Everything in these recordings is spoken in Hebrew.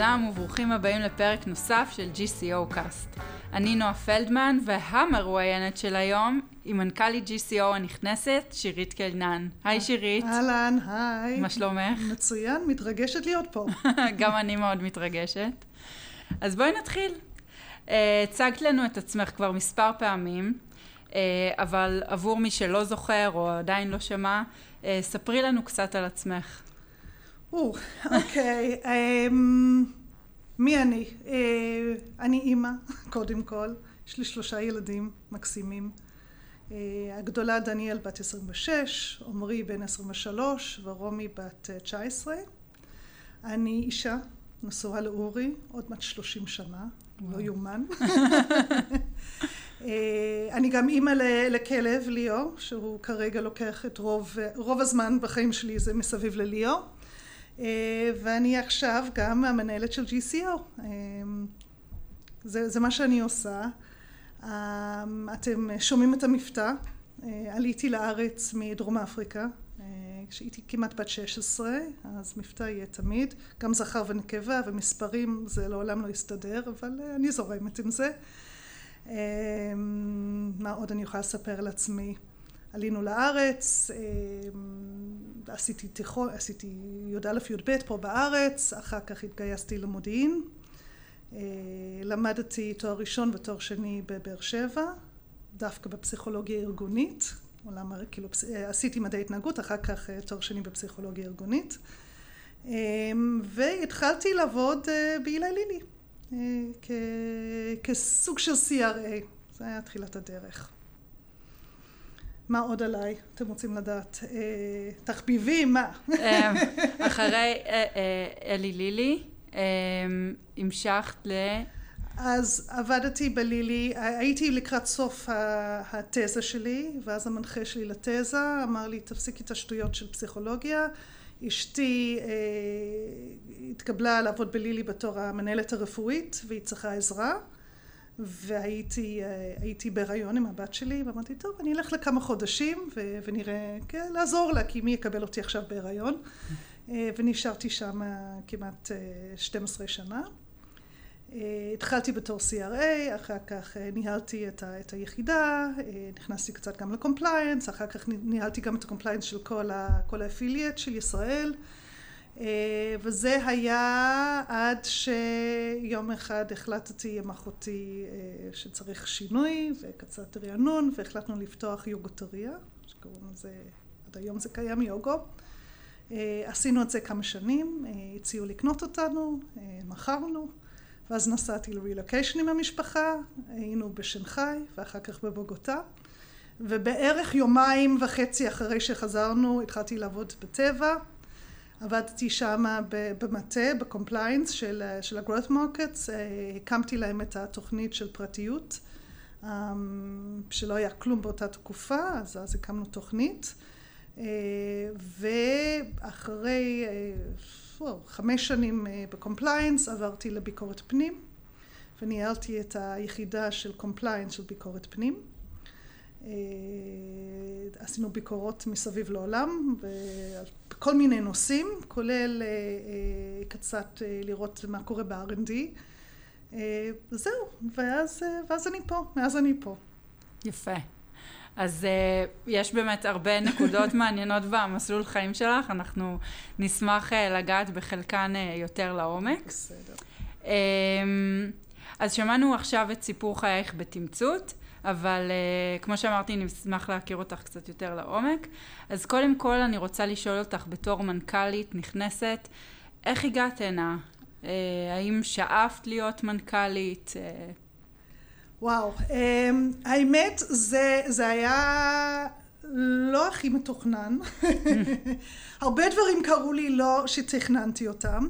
לכולם וברוכים הבאים לפרק נוסף של GCO Cast. אני נועה פלדמן והמרואיינת של היום היא מנכ"לית GCO הנכנסת, שירית קלנן. היי שירית. אהלן, היי. מה שלומך? מצוין, מתרגשת להיות פה. גם אני מאוד מתרגשת. אז בואי נתחיל. אה, הצגת לנו את עצמך כבר מספר פעמים, אה, אבל עבור מי שלא זוכר או עדיין לא שמע, אה, ספרי לנו קצת על עצמך. או, אוקיי. אמ, מי אני? אני אימא, קודם כל. יש לי שלושה ילדים מקסימים. הגדולה דניאל בת 26, עמרי בן 23 ורומי בת 19. אני אישה, נשואה לאורי, עוד מעט 30 שנה. לא יאומן. אה, אני גם אימא לכלב, ליאו, שהוא כרגע לוקח את רוב, רוב הזמן בחיים שלי זה מסביב לליאו. אה, ואני עכשיו גם המנהלת של GCO. אה, זה, זה מה שאני עושה. אתם שומעים את המבטא. עליתי לארץ מדרום אפריקה כשהייתי כמעט בת 16, אז מבטא יהיה תמיד, גם זכר ונקבה ומספרים זה לעולם לא יסתדר, אבל אה, אני זורמת עם זה. מה עוד אני יכולה לספר על עצמי? עלינו לארץ, עשיתי תיכון, עשיתי י"א י"ב פה בארץ, אחר כך התגייסתי למודיעין, אה, למדתי תואר ראשון ותואר שני בבאר שבע, דווקא בפסיכולוגיה ארגונית, עולם, כאילו, עשיתי מדעי התנהגות, אחר כך אה, תואר שני בפסיכולוגיה ארגונית. והתחלתי לעבוד אה, בהילי לילי, אה, כסוג של CRA, זה היה תחילת הדרך. מה עוד עליי? אתם רוצים לדעת? תחביבים, מה? אמ, אחרי אלי לילי, אמ, המשכת ל... אז עבדתי בלילי, הייתי לקראת סוף התזה שלי, ואז המנחה שלי לתזה אמר לי, תפסיקי את השטויות של פסיכולוגיה. אשתי אה, התקבלה לעבוד בלילי בתור המנהלת הרפואית, והיא צריכה עזרה. והייתי אה, בהיריון עם הבת שלי, ואמרתי, טוב, אני אלך לכמה חודשים ו- ונראה, כן, לעזור לה, כי מי יקבל אותי עכשיו בהיריון? אה, ונשארתי שם כמעט 12 אה, שנה. אה, התחלתי בתור CRA, אחר כך אה, ניהלתי את, ה, את היחידה, אה, נכנסתי קצת גם ל compliance, אחר כך ניהלתי גם את ה compliance של כל, ה, כל ה affiliate של ישראל, וזה היה עד שיום אחד החלטתי עם אחותי שצריך שינוי וקצת רענון, והחלטנו לפתוח יוגורטריה, שקוראים לזה, עד היום זה קיים יוגו. עשינו את זה כמה שנים, הציעו לקנות אותנו, מכרנו. ואז נסעתי לרילוקיישן עם המשפחה, היינו בשנגחאי ואחר כך בבוגוטה, ובערך יומיים וחצי אחרי שחזרנו התחלתי לעבוד בטבע, עבדתי שם במטה, ב compliance של, של ה-growth markets, הקמתי להם את התוכנית של פרטיות, אמ, שלא היה כלום באותה תקופה, אז, אז הקמנו תוכנית, ואחרי וואו, חמש שנים אה, ב compliance, עברתי לביקורת פנים, וניהלתי את היחידה של compliance של ביקורת פנים. אה, עשינו ביקורות מסביב לעולם, בכל מיני נושאים, כולל אה, קצת לראות מה קורה ב-R&D. זהו, ואז, ואז אני פה, מאז אני פה. יפה. אז uh, יש באמת הרבה נקודות מעניינות במסלול חיים שלך, אנחנו נשמח uh, לגעת בחלקן uh, יותר לעומק. בסדר. Um, אז שמענו עכשיו את סיפור חייך בתמצות, אבל uh, כמו שאמרתי, נשמח להכיר אותך קצת יותר לעומק. אז קודם כל אני רוצה לשאול אותך בתור מנכ"לית נכנסת, איך הגעת הנה? Uh, האם שאפת להיות מנכ"לית? Uh, וואו, אמ, האמת זה, זה היה לא הכי מתוכנן. הרבה דברים קרו לי לא שתכננתי אותם.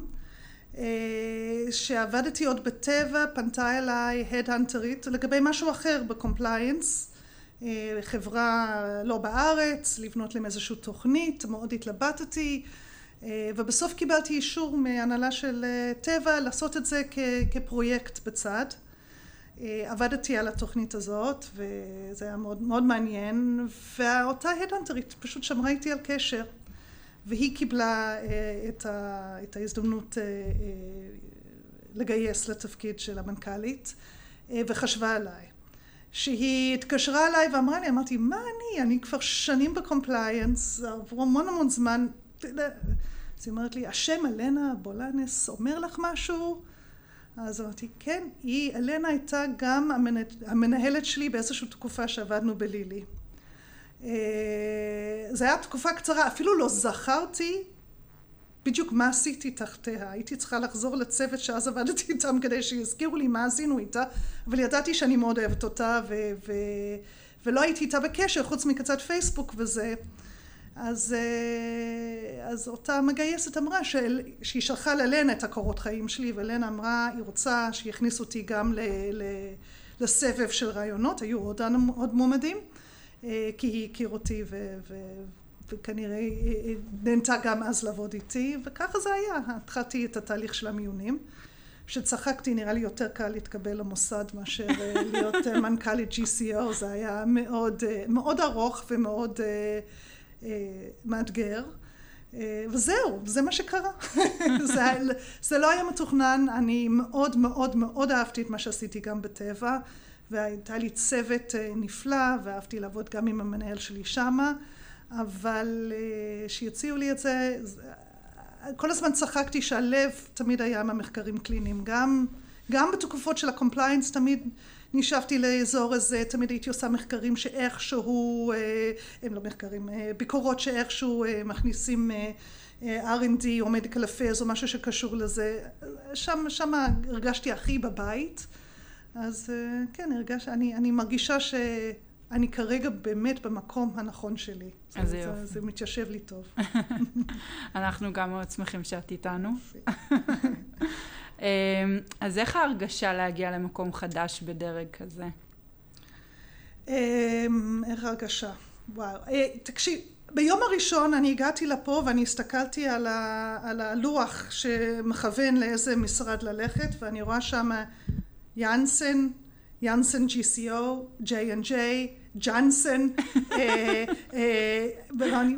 אה, עוד בטבע, פנתה אליי ההד האנטרית לגבי משהו אחר ב compliance. אה, חברה לא בארץ, לבנות להם איזושהי תוכנית, מאוד התלבטתי. אה, ובסוף קיבלתי אישור מהנהלה של טבע לעשות את זה כפרויקט בצד. עבדתי על התוכנית הזאת וזה היה מאוד, מאוד מעניין ואותה הד האנטרית פשוט שמרה איתי על קשר והיא קיבלה את, ה, את ההזדמנות לגייס לתפקיד של המנכ"לית וחשבה עליי. שהיא התקשרה אליי ואמרה לי, אמרתי, מה אני? אני כבר שנים ב compliance, עברו המון המון זמן. אז היא אומרת לי, השם אלנה בולנס אומר לך משהו? אז אמרתי, כן, היא, אלנה הייתה גם המנהלת שלי באיזושהי תקופה שעבדנו בלילי. אה, זו הייתה תקופה קצרה, אפילו לא זכרתי בדיוק מה עשיתי תחתיה. הייתי צריכה לחזור לצוות שאז עבדתי איתם כדי שיזכירו לי מה עשינו איתה, אבל ידעתי שאני מאוד אוהבת אותה ו- ו- ולא הייתי איתה בקשר חוץ מקצת פייסבוק וזה. אז, אה, אז אותה מגייסת אמרה של, שהיא שלחה ללנה את הקורות חיים שלי ולנה אמרה היא רוצה שיכניסו אותי גם ל, ל, לסבב של רעיונות, היו עוד, עוד מועמדים כי היא הכיר אותי ו, ו, וכנראה נהנתה גם אז לעבוד איתי וככה זה היה, התחלתי את התהליך של המיונים כשצחקתי נראה לי יותר קל להתקבל למוסד מאשר אה, להיות מנכ"לית GCO זה היה מאוד מאוד ארוך ומאוד מאתגר. וזהו, זה מה שקרה. זה, זה לא היה מתוכנן, אני מאוד מאוד מאוד אהבתי את מה שעשיתי גם בטבע והייתה לי צוות נפלא ואהבתי לעבוד גם עם המנהל שלי שמה אבל כשהציעו לי את זה כל הזמן צחקתי שהלב תמיד היה מהמחקרים קליניים. גם, גם בתקופות של ה compliance תמיד נשאבתי לאזור הזה, תמיד הייתי עושה מחקרים שאיכשהו, הם לא מחקרים, ביקורות שאיכשהו מכניסים R&D או Medical Affairs או משהו שקשור לזה, שם, שם הרגשתי הכי בבית, אז כן, הרגש, אני, אני מרגישה שאני כרגע באמת במקום הנכון שלי. אז זה, יופי. זה מתיישב לי טוב. אנחנו גם מאוד שמחים שאת איתנו. אמ, אז איך ההרגשה להגיע למקום חדש בדרג כזה? אמ, איך ההרגשה? וואו. אה, תקשיב, ביום הראשון אני הגעתי לפה ואני הסתכלתי על, ה, על הלוח שמכוון לאיזה משרד ללכת ואני רואה שם יאנסן, יאנסן GCO, J&J, ג'אנסן, אה, אה, ואני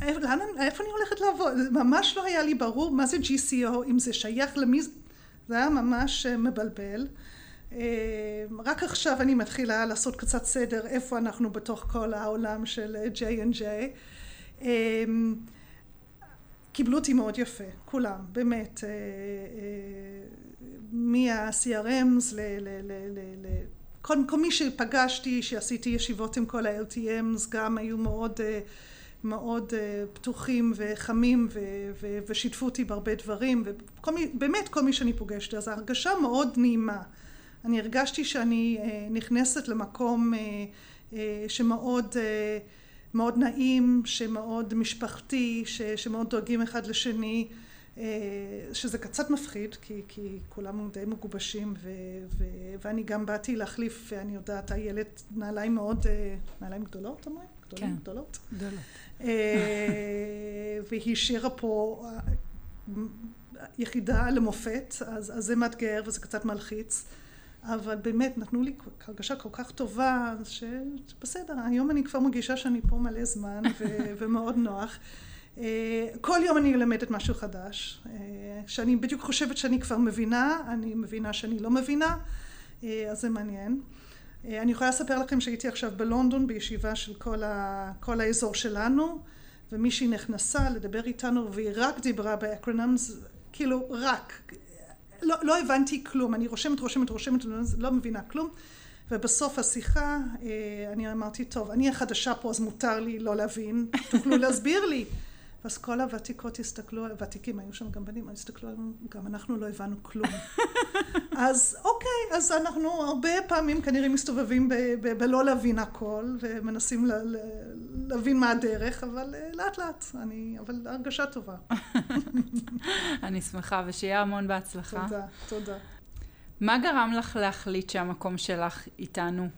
לאן, איפה אני הולכת לעבוד? ממש לא היה לי ברור מה זה GCO, אם זה שייך למי... זה היה ממש מבלבל. רק עכשיו אני מתחילה לעשות קצת סדר איפה אנחנו בתוך כל העולם של J&J. קיבלו אותי מאוד יפה, כולם, באמת. מה-CRMs ל... כל, מי שפגשתי, שעשיתי ישיבות עם כל ה-LTMs, גם היו מאוד מאוד פתוחים וחמים ושיתפו אותי בהרבה דברים ובאמת כל מי שאני פוגשת אז ההרגשה מאוד נעימה. אני הרגשתי שאני נכנסת למקום שמאוד מאוד נעים, שמאוד משפחתי, שמאוד דואגים אחד לשני שזה קצת מפחיד כי, כי כולם די מגובשים ו, ו, ואני גם באתי להחליף, אני יודעת, איילת נעליים מאוד, נעליים גדולות אומרים? גדולים, כן, גדולות? גדולות. והיא השאירה פה יחידה למופת, אז, אז זה מאתגר וזה קצת מלחיץ, אבל באמת נתנו לי הרגשה כל כך טובה שבסדר, היום אני כבר מרגישה שאני פה מלא זמן ו, ומאוד נוח. כל יום אני לומדת משהו חדש, שאני בדיוק חושבת שאני כבר מבינה, אני מבינה שאני לא מבינה, אז זה מעניין. אני יכולה לספר לכם שהייתי עכשיו בלונדון בישיבה של כל, ה, כל האזור שלנו ומישהי נכנסה לדבר איתנו והיא רק דיברה באקרונמס, כאילו רק, לא, לא הבנתי כלום, אני רושמת, רושמת, רושמת, לא מבינה כלום. ובסוף השיחה אני אמרתי טוב, אני החדשה פה אז מותר לי לא להבין, תוכלו להסביר לי ואז כל הוותיקות הסתכלו, הוותיקים היו שם גם בנים, הסתכלו עלינו, גם אנחנו לא הבנו כלום. אז אוקיי, אז אנחנו הרבה פעמים כנראה מסתובבים בלא להבין הכל ומנסים להבין מה הדרך, אבל לאט לאט, אני, אבל הרגשה טובה. אני שמחה ושיהיה המון בהצלחה. תודה, תודה. מה גרם לך להחליט שהמקום שלך איתנו?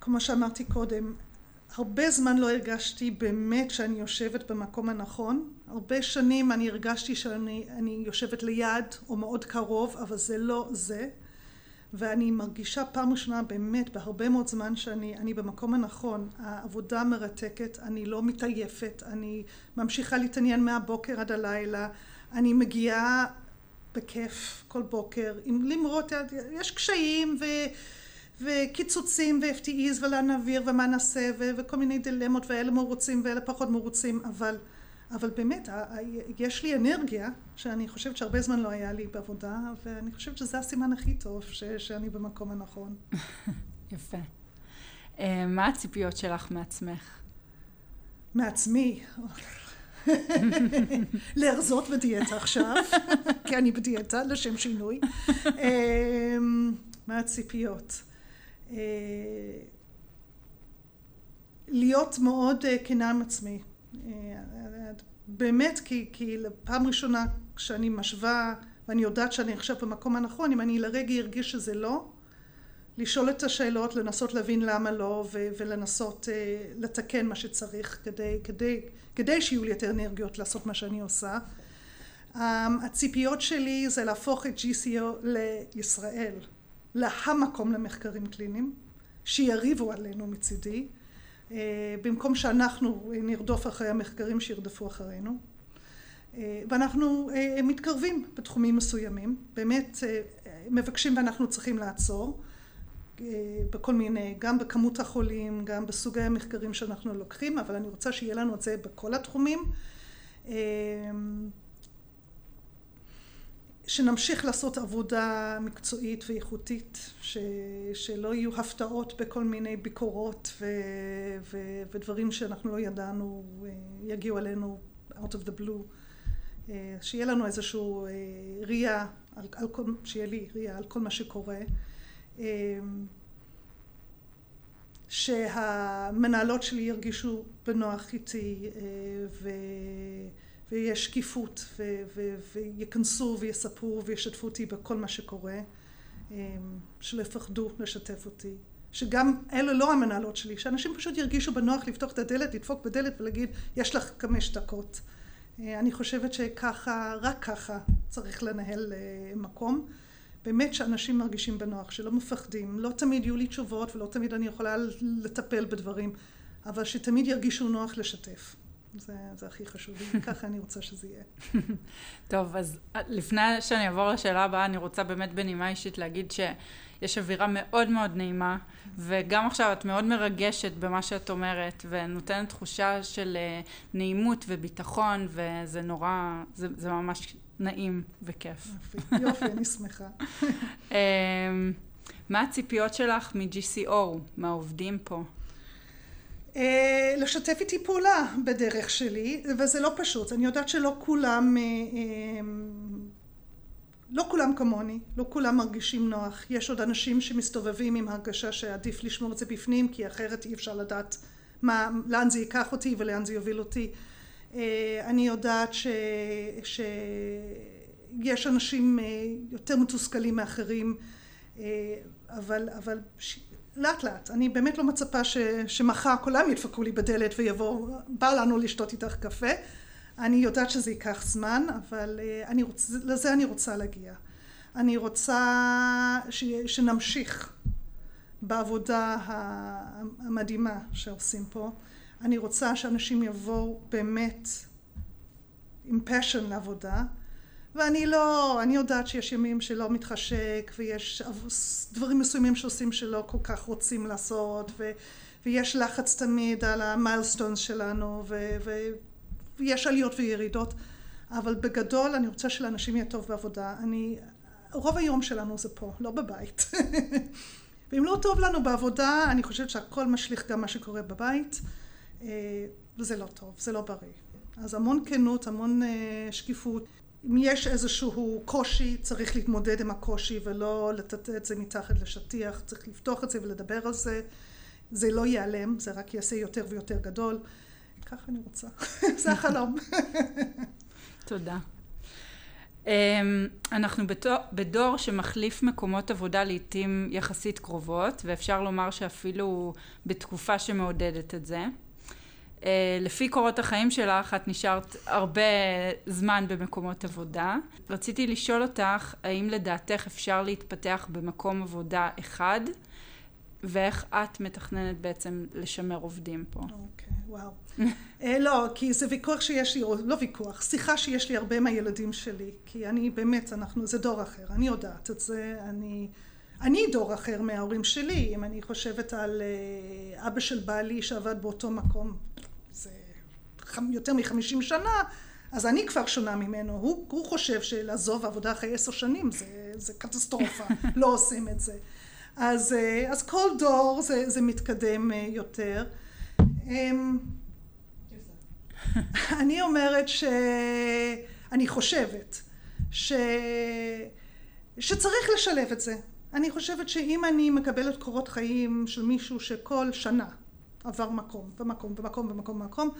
כמו שאמרתי קודם, הרבה זמן לא הרגשתי באמת שאני יושבת במקום הנכון. הרבה שנים אני הרגשתי שאני יושבת ליד או מאוד קרוב, אבל זה לא זה. ואני מרגישה פעם ראשונה באמת בהרבה מאוד זמן שאני במקום הנכון. העבודה מרתקת, אני לא מתעייפת, אני ממשיכה להתעניין מהבוקר עד הלילה, אני מגיעה בכיף כל בוקר, למרות, יש קשיים ו... וקיצוצים ו-FTEs ולאן נעביר ומה נעשה ו- וכל מיני דילמות ואלה מרוצים ואלה פחות מרוצים אבל, אבל באמת יש לי אנרגיה שאני חושבת שהרבה זמן לא היה לי בעבודה ואני חושבת שזה הסימן הכי טוב ש- שאני במקום הנכון. יפה. אה, מה הציפיות שלך מעצמך? מעצמי? להרזות בדיאטה עכשיו, כי אני בדיאטה לשם שינוי. אה, מה הציפיות? אה, להיות מאוד אה, כנה עם עצמי. באמת, כי, כי פעם ראשונה כשאני משווה ואני יודעת שאני עכשיו במקום הנכון, אם אני לרגע ארגיש שזה לא, לשאול את השאלות, לנסות להבין למה לא ו- ולנסות uh, לתקן מה שצריך כדי, כדי, כדי שיהיו לי יותר אנרגיות לעשות מה שאני עושה. Um, הציפיות שלי זה להפוך את GCO לישראל, להמקום למחקרים קליניים, שיריבו עלינו מצידי, uh, במקום שאנחנו נרדוף אחרי המחקרים שירדפו אחרינו. Uh, ואנחנו uh, מתקרבים בתחומים מסוימים, באמת מבקשים ואנחנו צריכים לעצור. בכל מיני, גם בכמות החולים, גם בסוגי המחקרים שאנחנו לוקחים, אבל אני רוצה שיהיה לנו את זה בכל התחומים. שנמשיך לעשות עבודה מקצועית ואיכותית, ש, שלא יהיו הפתעות בכל מיני ביקורות ו, ו, ודברים שאנחנו לא ידענו יגיעו אלינו out of the blue, שיהיה לנו איזשהו ראייה, על, על כל, שיהיה לי ראייה על כל מה שקורה. אמ, שהמנהלות שלי ירגישו בנוח איתי אה, ו... ויש שקיפות ו... ו... ויכנסו ויספרו וישתפו אותי בכל מה שקורה אמ, שלא יפחדו לשתף אותי. שגם אלה לא המנהלות שלי שאנשים פשוט ירגישו בנוח לפתוח את הדלת לדפוק בדלת ולהגיד יש לך חמש דקות. אה, אני חושבת שככה רק ככה צריך לנהל אה, מקום. באמת שאנשים מרגישים בנוח, שלא מפחדים, לא תמיד יהיו לי תשובות ולא תמיד אני יכולה לטפל בדברים, אבל שתמיד ירגישו נוח לשתף. זה, זה הכי חשוב, ככה אני רוצה שזה יהיה. טוב, אז לפני שאני אעבור לשאלה הבאה, אני רוצה באמת בנימה אישית להגיד שיש אווירה מאוד מאוד נעימה, וגם עכשיו את מאוד מרגשת במה שאת אומרת, ונותנת תחושה של אה, נעימות וביטחון, וזה נורא, זה, זה ממש נעים וכיף. יופי, יופי, אני שמחה. אמ, מה הציפיות שלך מ-GCO, מהעובדים פה? אה, לשתף איתי פעולה בדרך שלי, וזה לא פשוט. אני יודעת שלא כולם, אה, אמ, לא כולם כמוני, לא כולם מרגישים נוח. יש עוד אנשים שמסתובבים עם הרגשה שעדיף לשמור את זה בפנים, כי אחרת אי אפשר לדעת מה, לאן זה ייקח אותי ולאן זה יוביל אותי. אה, אני יודעת ש... שיש אנשים אה, יותר מתוסכלים מאחרים, אה, אבל, אבל ש... לאט לאט. אני באמת לא מצפה ש... שמחר כולם ידפקו לי בדלת ויבואו, בא לנו לשתות איתך קפה. אני יודעת שזה ייקח זמן, אבל אני רוצ... לזה אני רוצה להגיע. אני רוצה ש... שנמשיך בעבודה המדהימה שעושים פה. אני רוצה שאנשים יבואו באמת עם passion לעבודה ואני לא, אני יודעת שיש ימים שלא מתחשק ויש דברים מסוימים שעושים שלא כל כך רוצים לעשות ו, ויש לחץ תמיד על המיילסטונס שלנו ו, ו, ויש עליות וירידות אבל בגדול אני רוצה שלאנשים יהיה טוב בעבודה אני, רוב היום שלנו זה פה, לא בבית ואם לא טוב לנו בעבודה אני חושבת שהכל משליך גם מה שקורה בבית אה, וזה לא טוב, זה לא בריא. אז המון כנות, המון אה, שקיפות. אם יש איזשהו קושי, צריך להתמודד עם הקושי ולא לטאטא את זה מתחת לשטיח, צריך לפתוח את זה ולדבר על זה. זה לא ייעלם, זה רק יעשה יותר ויותר גדול. ככה אני רוצה, זה החלום. תודה. Um, אנחנו בדור, בדור שמחליף מקומות עבודה לעיתים יחסית קרובות, ואפשר לומר שאפילו בתקופה שמעודדת את זה. לפי קורות החיים שלך, את נשארת הרבה זמן במקומות עבודה. רציתי לשאול אותך, האם לדעתך אפשר להתפתח במקום עבודה אחד, ואיך את מתכננת בעצם לשמר עובדים פה? אוקיי, okay, וואו. uh, לא, כי זה ויכוח שיש לי, או לא ויכוח, שיחה שיש לי הרבה מהילדים שלי, כי אני באמת, אנחנו, זה דור אחר, אני יודעת את זה, אני... אני דור אחר מההורים שלי, אם אני חושבת על uh, אבא של בעלי שעבד באותו מקום, זה יותר מחמישים שנה, אז אני כבר שונה ממנו, הוא, הוא חושב שלעזוב עבודה אחרי עשר שנים זה, זה קטסטרופה, לא עושים את זה. אז, אה, אז כל דור זה, זה מתקדם אה, יותר. אמ, אני אומרת שאני חושבת ש... שצריך לשלב את זה. אני חושבת שאם אני מקבלת קורות חיים של מישהו שכל שנה עבר מקום ומקום ומקום ומקום ומקום,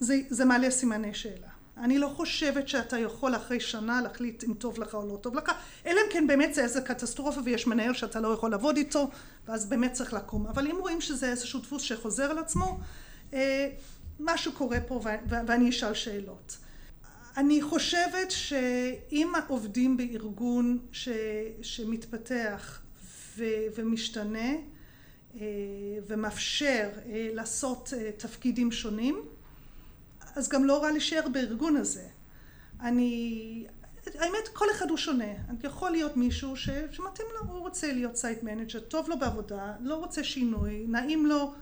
זה, זה מעלה סימני שאלה. אני לא חושבת שאתה יכול אחרי שנה להחליט אם טוב לך או לא טוב לך, אלא אם כן באמת זה איזה קטסטרופה ויש מנהל שאתה לא יכול לעבוד איתו, ואז באמת צריך לקום. אבל אם רואים שזה איזשהו דפוס שחוזר על עצמו, אה, משהו קורה פה ואני אשאל שאלות. אני חושבת שאם העובדים בארגון ש, שמתפתח ו, ומשתנה ומאפשר אה, לעשות תפקידים שונים, אז גם לא רע להישאר בארגון הזה. אני... האמת, כל אחד הוא שונה. יכול להיות מישהו ש... שמתאים לו, הוא רוצה להיות site manager, טוב לו בעבודה, לא רוצה שינוי, נעים לו,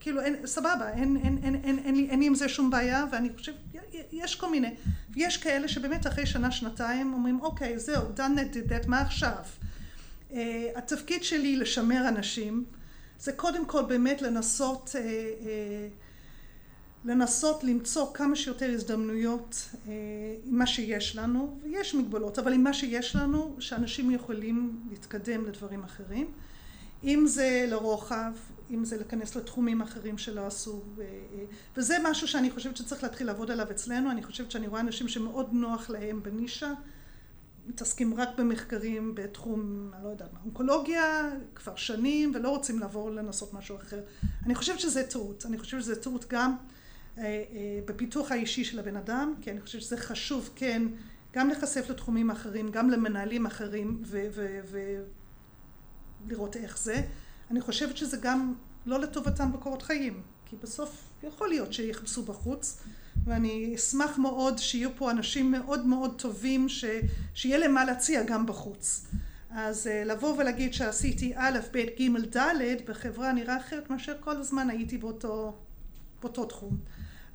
כאילו, אין, סבבה, אין, אין, אין, אין, אין, אין, אין לי עם זה שום בעיה, ואני חושבת, יש כל מיני. ויש כאלה שבאמת אחרי שנה, שנתיים אומרים, אוקיי, זהו, done that, did that, מה עכשיו? Uh, התפקיד שלי לשמר אנשים, זה קודם כל באמת לנסות uh, uh, לנסות למצוא כמה שיותר הזדמנויות אה, עם מה שיש לנו, ויש מגבלות, אבל עם מה שיש לנו, שאנשים יכולים להתקדם לדברים אחרים. אם זה לרוחב, אם זה להיכנס לתחומים אחרים שלא עשו, אה, אה, וזה משהו שאני חושבת שצריך להתחיל לעבוד עליו אצלנו, אני חושבת שאני רואה אנשים שמאוד נוח להם בנישה, מתעסקים רק במחקרים בתחום, אני לא יודעת מה, אונקולוגיה כבר שנים ולא רוצים לעבור לנסות משהו אחר. אני חושבת שזה טעות, אני חושבת שזה טעות גם אה, אה, בפיתוח האישי של הבן אדם, כי אני חושבת שזה חשוב כן גם להיחשף לתחומים אחרים, גם למנהלים אחרים ולראות איך זה. אני חושבת שזה גם לא לטובתם בקורות חיים, כי בסוף יכול להיות שיחפשו בחוץ, ואני אשמח מאוד שיהיו פה אנשים מאוד מאוד טובים, ש... שיהיה להם מה להציע גם בחוץ. אז אה, לבוא ולהגיד שעשיתי א', ב', ג', ד', בחברה נראה אחרת מאשר כל הזמן הייתי באותו, באותו תחום.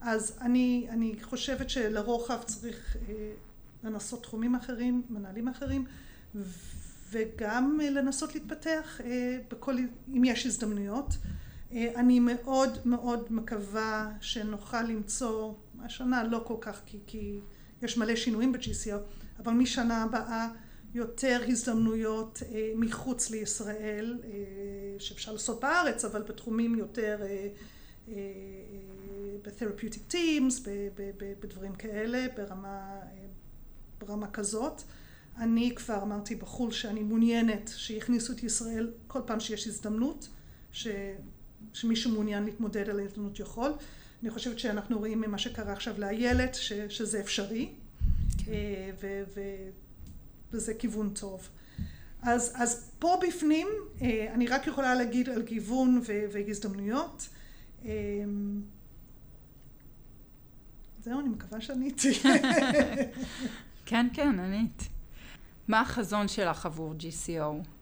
אז אני, אני חושבת שלרוחב צריך אה, לנסות תחומים אחרים, מנהלים אחרים, וגם אה, לנסות להתפתח בכל, אם יש הזדמנויות. אני מאוד מאוד מקווה שנוכל למצוא, השנה לא כל כך כי, כי יש מלא שינויים ב-GCO, אבל משנה הבאה יותר הזדמנויות מחוץ לישראל שאפשר לעשות בארץ, אבל בתחומים יותר ב-therapeutic teams, בדברים כאלה, ברמה, ברמה כזאת. אני כבר אמרתי בחו"ל שאני מעוניינת שיכניסו את ישראל כל פעם שיש הזדמנות, ש, שמישהו מעוניין להתמודד על ההזדמנות יכול. אני חושבת שאנחנו רואים ממה שקרה עכשיו לאיילת, ש, שזה אפשרי, כן. אה, ו, ו, וזה כיוון טוב. אז, אז פה בפנים, אה, אני רק יכולה להגיד על גיוון והזדמנויות. אה, זהו, אני מקווה שעניתי. כן, כן, ענית. מה החזון שלך עבור GCO?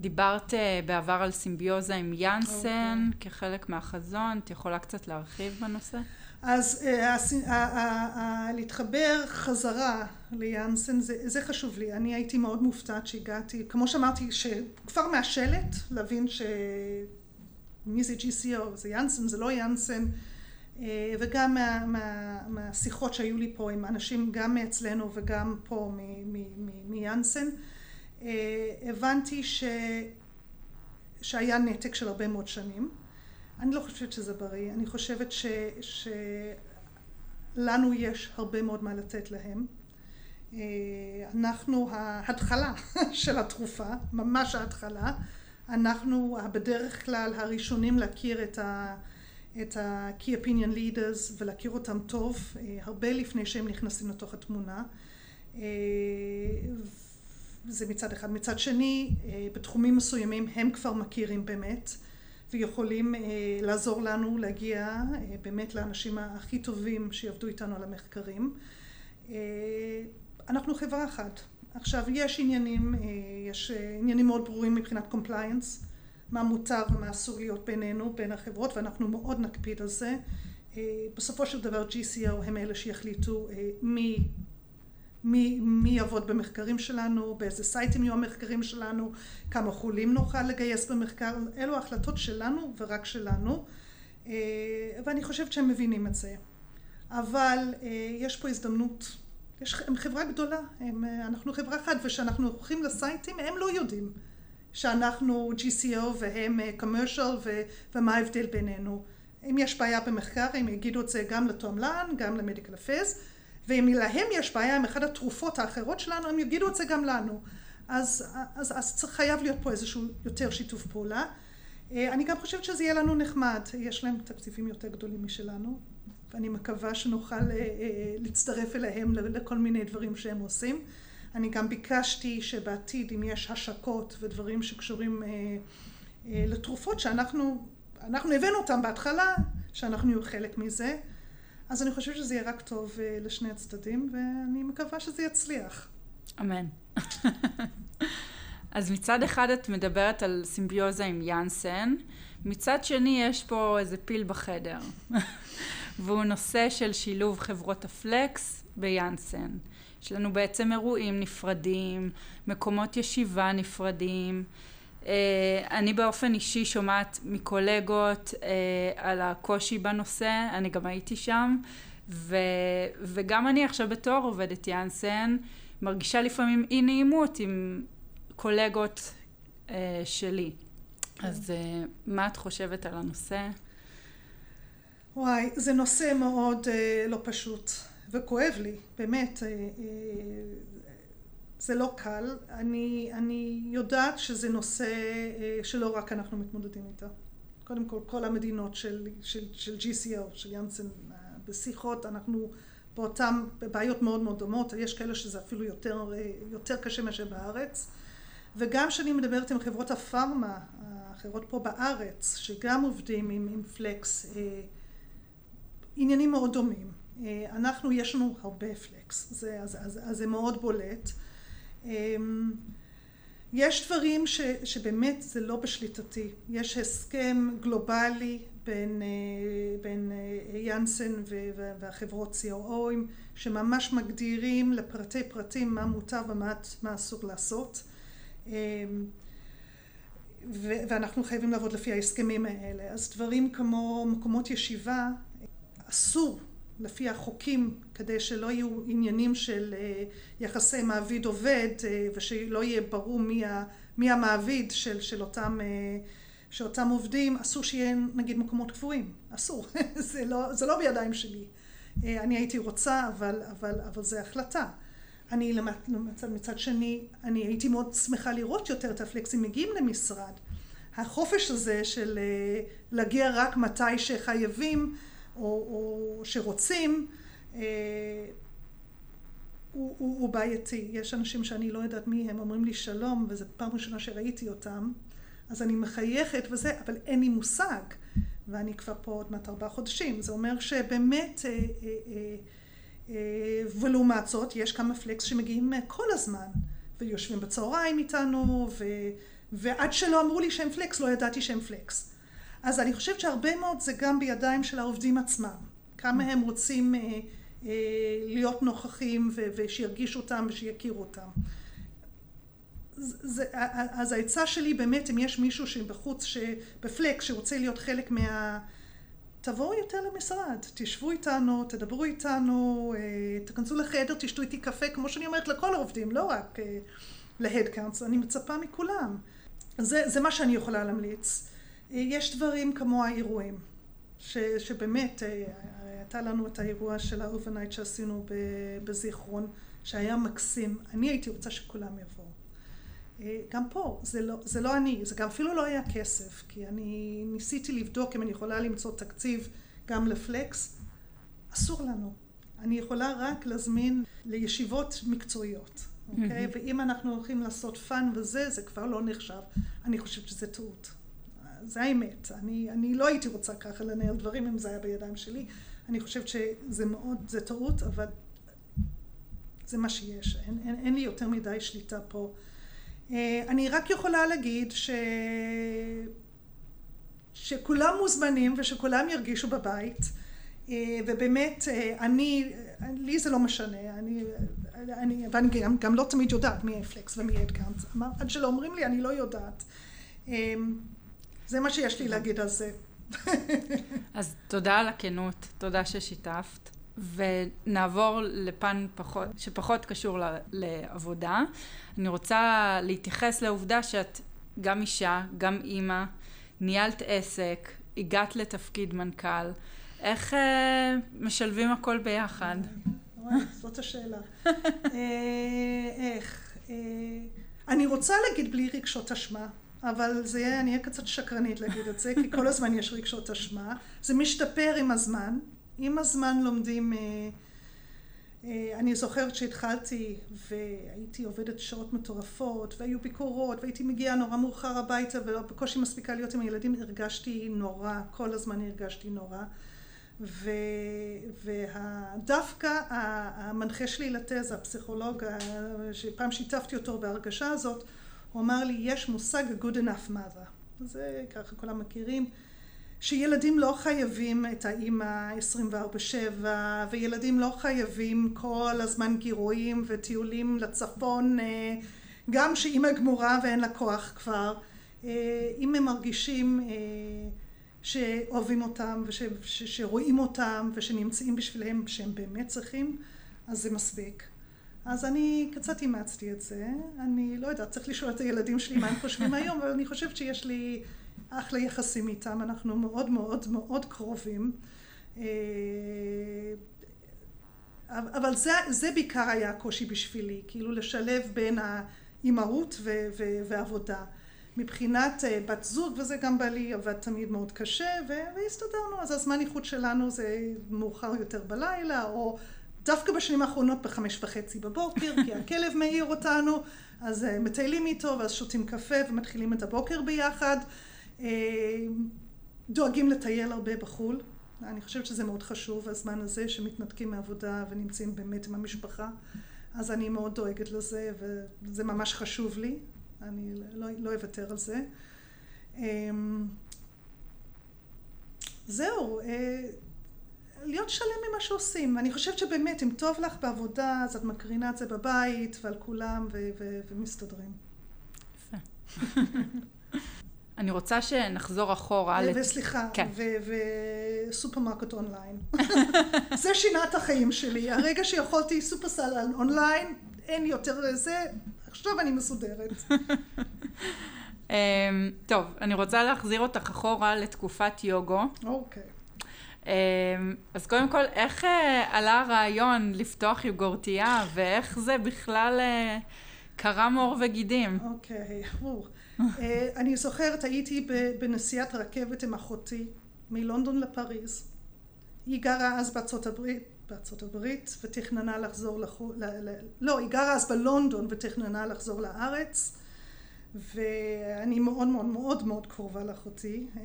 דיברת אה, בעבר על סימביוזה עם יאנסן okay. אוקיי. כחלק מהחזון, את יכולה קצת להרחיב בנושא? אז uh, להתחבר חזרה ליאנסן זה, זה חשוב לי, אני הייתי מאוד מופתעת שהגעתי, כמו שאמרתי, שכבר מהשלט להבין ש... מי זה GCO, זה יאנסן, זה לא יאנסן, אה, וגם מה, מה, מהשיחות שהיו לי פה עם אנשים גם מאצלנו וגם פה מיאנסן, אה, הבנתי ש, שהיה נתק של הרבה מאוד שנים. אני לא חושבת שזה בריא, אני חושבת ש, שלנו יש הרבה מאוד מה לתת להם. אה, אנחנו ההתחלה של התרופה, ממש ההתחלה. אנחנו בדרך כלל הראשונים להכיר את ה... את ה-key opinion leaders ולהכיר אותם טוב, הרבה לפני שהם נכנסים לתוך התמונה. זה מצד אחד. מצד שני, בתחומים מסוימים הם כבר מכירים באמת ויכולים לעזור לנו להגיע באמת לאנשים הכי טובים שיעבדו איתנו על המחקרים. אנחנו חברה אחת. עכשיו, יש עניינים, יש עניינים מאוד ברורים מבחינת compliance, מה מותר ומה אסור להיות בינינו, בין החברות, ואנחנו מאוד נקפיד על זה. בסופו של דבר GCO הם אלה שיחליטו מי מי, מי יעבוד במחקרים שלנו, באיזה סייטים יהיו המחקרים שלנו, כמה חולים נוכל לגייס במחקר, אלו החלטות שלנו ורק שלנו, ואני חושבת שהם מבינים את זה. אבל יש פה הזדמנות, יש, הם חברה גדולה, הם, אנחנו חברה אחת, וכשאנחנו הולכים לסייטים הם לא יודעים שאנחנו GCO והם commercial ומה ההבדל בינינו. אם יש בעיה במחקר הם יגידו את זה גם לתועמלן, גם למדיקל אפיירס ואם להם יש בעיה עם אחת התרופות האחרות שלנו, הם יגידו את זה גם לנו. אז, אז, אז צריך חייב להיות פה איזשהו יותר שיתוף פעולה. אני גם חושבת שזה יהיה לנו נחמד, יש להם תקציבים יותר גדולים משלנו, ואני מקווה שנוכל להצטרף אליהם לכל מיני דברים שהם עושים. אני גם ביקשתי שבעתיד אם יש השקות ודברים שקשורים לתרופות שאנחנו, אנחנו הבאנו אותם בהתחלה, שאנחנו נהיו חלק מזה. אז אני חושבת שזה יהיה רק טוב לשני הצדדים, ואני מקווה שזה יצליח. אמן. אז מצד אחד את מדברת על סימביוזה עם יאנסן, מצד שני יש פה איזה פיל בחדר, והוא נושא של שילוב חברות הפלקס ביאנסן. יש לנו בעצם אירועים נפרדים, מקומות ישיבה נפרדים. אני באופן אישי שומעת מקולגות על הקושי בנושא, אני גם הייתי שם, ו, וגם אני עכשיו בתור עובדת יאנסן, מרגישה לפעמים אי נעימות עם קולגות שלי. אז מה את חושבת על הנושא? וואי, זה נושא מאוד לא פשוט וכואב לי, באמת. זה לא קל, אני, אני יודעת שזה נושא שלא רק אנחנו מתמודדים איתו. קודם כל, כל המדינות של, של, של GCO, של יאנסן, בשיחות, אנחנו באותן בעיות מאוד מאוד דומות, יש כאלה שזה אפילו יותר, יותר קשה מאשר בארץ. וגם כשאני מדברת עם חברות הפארמה, החברות פה בארץ, שגם עובדים עם, עם פלקס, עניינים מאוד דומים. אנחנו, יש לנו הרבה פלקס, זה, אז, אז, אז זה מאוד בולט. יש דברים ש, שבאמת זה לא בשליטתי, יש הסכם גלובלי בין, בין יאנסן והחברות COOים שממש מגדירים לפרטי פרטים מה מותר ומה אסור לעשות. ואנחנו חייבים לעבוד לפי ההסכמים האלה. אז דברים כמו מקומות ישיבה אסור לפי החוקים כדי שלא יהיו עניינים של יחסי מעביד עובד ושלא יהיה ברור מי המעביד של, של, אותם, של אותם עובדים אסור שיהיה נגיד מקומות קבועים. אסור. זה לא, זה לא בידיים שלי. אני הייתי רוצה אבל, אבל, אבל זה החלטה. אני למצד, מצד שני אני הייתי מאוד שמחה לראות יותר את הפלקסים מגיעים למשרד. החופש הזה של להגיע רק מתי שחייבים או, או שרוצים הוא, הוא, הוא בעייתי. יש אנשים שאני לא יודעת מי הם, אומרים לי שלום, וזו פעם ראשונה שראיתי אותם, אז אני מחייכת וזה, אבל אין לי מושג, ואני כבר פה עוד מעט ארבעה חודשים. זה אומר שבאמת, ולעומת זאת, יש כמה פלקס שמגיעים כל הזמן, ויושבים בצהריים איתנו, ו, ועד שלא אמרו לי שהם פלקס, לא ידעתי שהם פלקס. אז אני חושבת שהרבה מאוד זה גם בידיים של העובדים עצמם. כמה הם רוצים להיות נוכחים ושירגישו אותם ושיכירו אותם. זה, אז העצה שלי באמת אם יש מישהו שבחוץ, בפלקס, שרוצה להיות חלק מה... תבואו יותר למשרד, תשבו איתנו, תדברו איתנו, תכנסו לחדר, תשתו איתי קפה, כמו שאני אומרת לכל העובדים, לא רק ל headcounts, אני מצפה מכולם. זה, זה מה שאני יכולה להמליץ. יש דברים כמו האירועים, ש, שבאמת הייתה לנו את האירוע של ה overnight שעשינו בזיכרון, שהיה מקסים. אני הייתי רוצה שכולם יבואו. אה, גם פה, זה לא, זה לא אני, זה גם אפילו לא היה כסף, כי אני ניסיתי לבדוק אם אני יכולה למצוא תקציב גם ל flex, אסור לנו. אני יכולה רק להזמין לישיבות מקצועיות, אוקיי? Mm-hmm. ואם אנחנו הולכים לעשות fun וזה, זה כבר לא נחשב. אני חושבת שזה טעות. זה האמת. אני, אני לא הייתי רוצה ככה לנהל דברים אם זה היה בידיים שלי. אני חושבת שזה מאוד, זה טעות, אבל זה מה שיש. אין, אין, אין לי יותר מדי שליטה פה. אה, אני רק יכולה להגיד ש... שכולם מוזמנים ושכולם ירגישו בבית אה, ובאמת אה, אני, לי זה לא משנה, אני, אני, ואני גם, גם לא תמיד יודעת מי פלקס ומי אדקאנט, עד שלא אומרים לי אני לא יודעת. זה מה שיש לי להגיד על זה. אז תודה על הכנות, תודה ששיתפת. ונעבור לפן פחות, שפחות קשור לעבודה. אני רוצה להתייחס לעובדה שאת גם אישה, גם אימא, ניהלת עסק, הגעת לתפקיד מנכ"ל. איך אה, משלבים הכל ביחד? זאת השאלה. אה, איך? אה, אני רוצה להגיד בלי רגשות אשמה. אבל זה יהיה, אני אהיה קצת שקרנית להגיד את זה, כי כל הזמן יש רגשות אשמה. זה משתפר עם הזמן. עם הזמן לומדים... אה, אה, אני זוכרת שהתחלתי והייתי עובדת שעות מטורפות והיו ביקורות והייתי מגיעה נורא מאוחר הביתה ובקושי מספיקה להיות עם הילדים הרגשתי נורא כל הזמן הרגשתי נורא ודווקא המנחה שלי לתזה הפסיכולוג שפעם שיתפתי אותו בהרגשה הזאת הוא אמר לי יש מושג good enough mother. זה ככה כולם מכירים שילדים לא חייבים את האימא 24/7 וילדים לא חייבים כל הזמן גירויים וטיולים לצפון אה, גם שאימא גמורה ואין לה כוח כבר. אה, אם הם מרגישים אה, שאוהבים אותם ושרואים אותם ושנמצאים בשבילם שהם באמת צריכים אז זה מספיק אז אני קצת אימצתי את זה אני לא יודעת צריך לשאול את הילדים שלי מה הם חושבים היום אבל אני חושבת שיש לי אחלה יחסים איתם, אנחנו מאוד מאוד מאוד קרובים. אה, אבל זה, זה בעיקר היה הקושי בשבילי, כאילו לשלב בין האימהות ועבודה. מבחינת אה, בת זוג, וזה גם בעלי עבד תמיד מאוד קשה, והסתדרנו, אז הזמן איכות שלנו זה מאוחר יותר בלילה, או דווקא בשנים האחרונות בחמש וחצי בבוקר, כי הכלב מעיר אותנו, אז אה, מטיילים איתו, ואז שותים קפה ומתחילים את הבוקר ביחד. אה, דואגים לטייל הרבה בחו"ל. אני חושבת שזה מאוד חשוב, הזמן הזה שמתנתקים מעבודה ונמצאים באמת עם המשפחה. אז אני מאוד דואגת לזה, וזה ממש חשוב לי. אני לא, לא אוותר על זה. אמ, זהו, אה, להיות שלם עם מה שעושים. אני חושבת שבאמת, אם טוב לך בעבודה, אז את מקרינה את זה בבית ועל כולם ו- ו- ומסתדרים. יפה. אני רוצה שנחזור אחורה. וסליחה, כן. וסופרמרקט אונליין. זה שינה את החיים שלי. הרגע שיכולתי שופרסל אונליין, אין יותר לזה, עכשיו אני מסודרת. אמ, טוב, אני רוצה להחזיר אותך אחורה לתקופת יוגו. אוקיי. אמ, אז קודם כל, איך אה, עלה הרעיון לפתוח יוגורטייה, ואיך זה בכלל אה, קרם עור וגידים? אוקיי, אה, אני זוכרת הייתי בנסיעת רכבת עם אחותי מלונדון לפריז. היא גרה אז בארצות הברית בארצות הברית ותכננה לחזור לחו"ל לא היא גרה אז בלונדון ותכננה לחזור לארץ ואני מאוד מאוד מאוד מאוד קרובה לאחותי אה,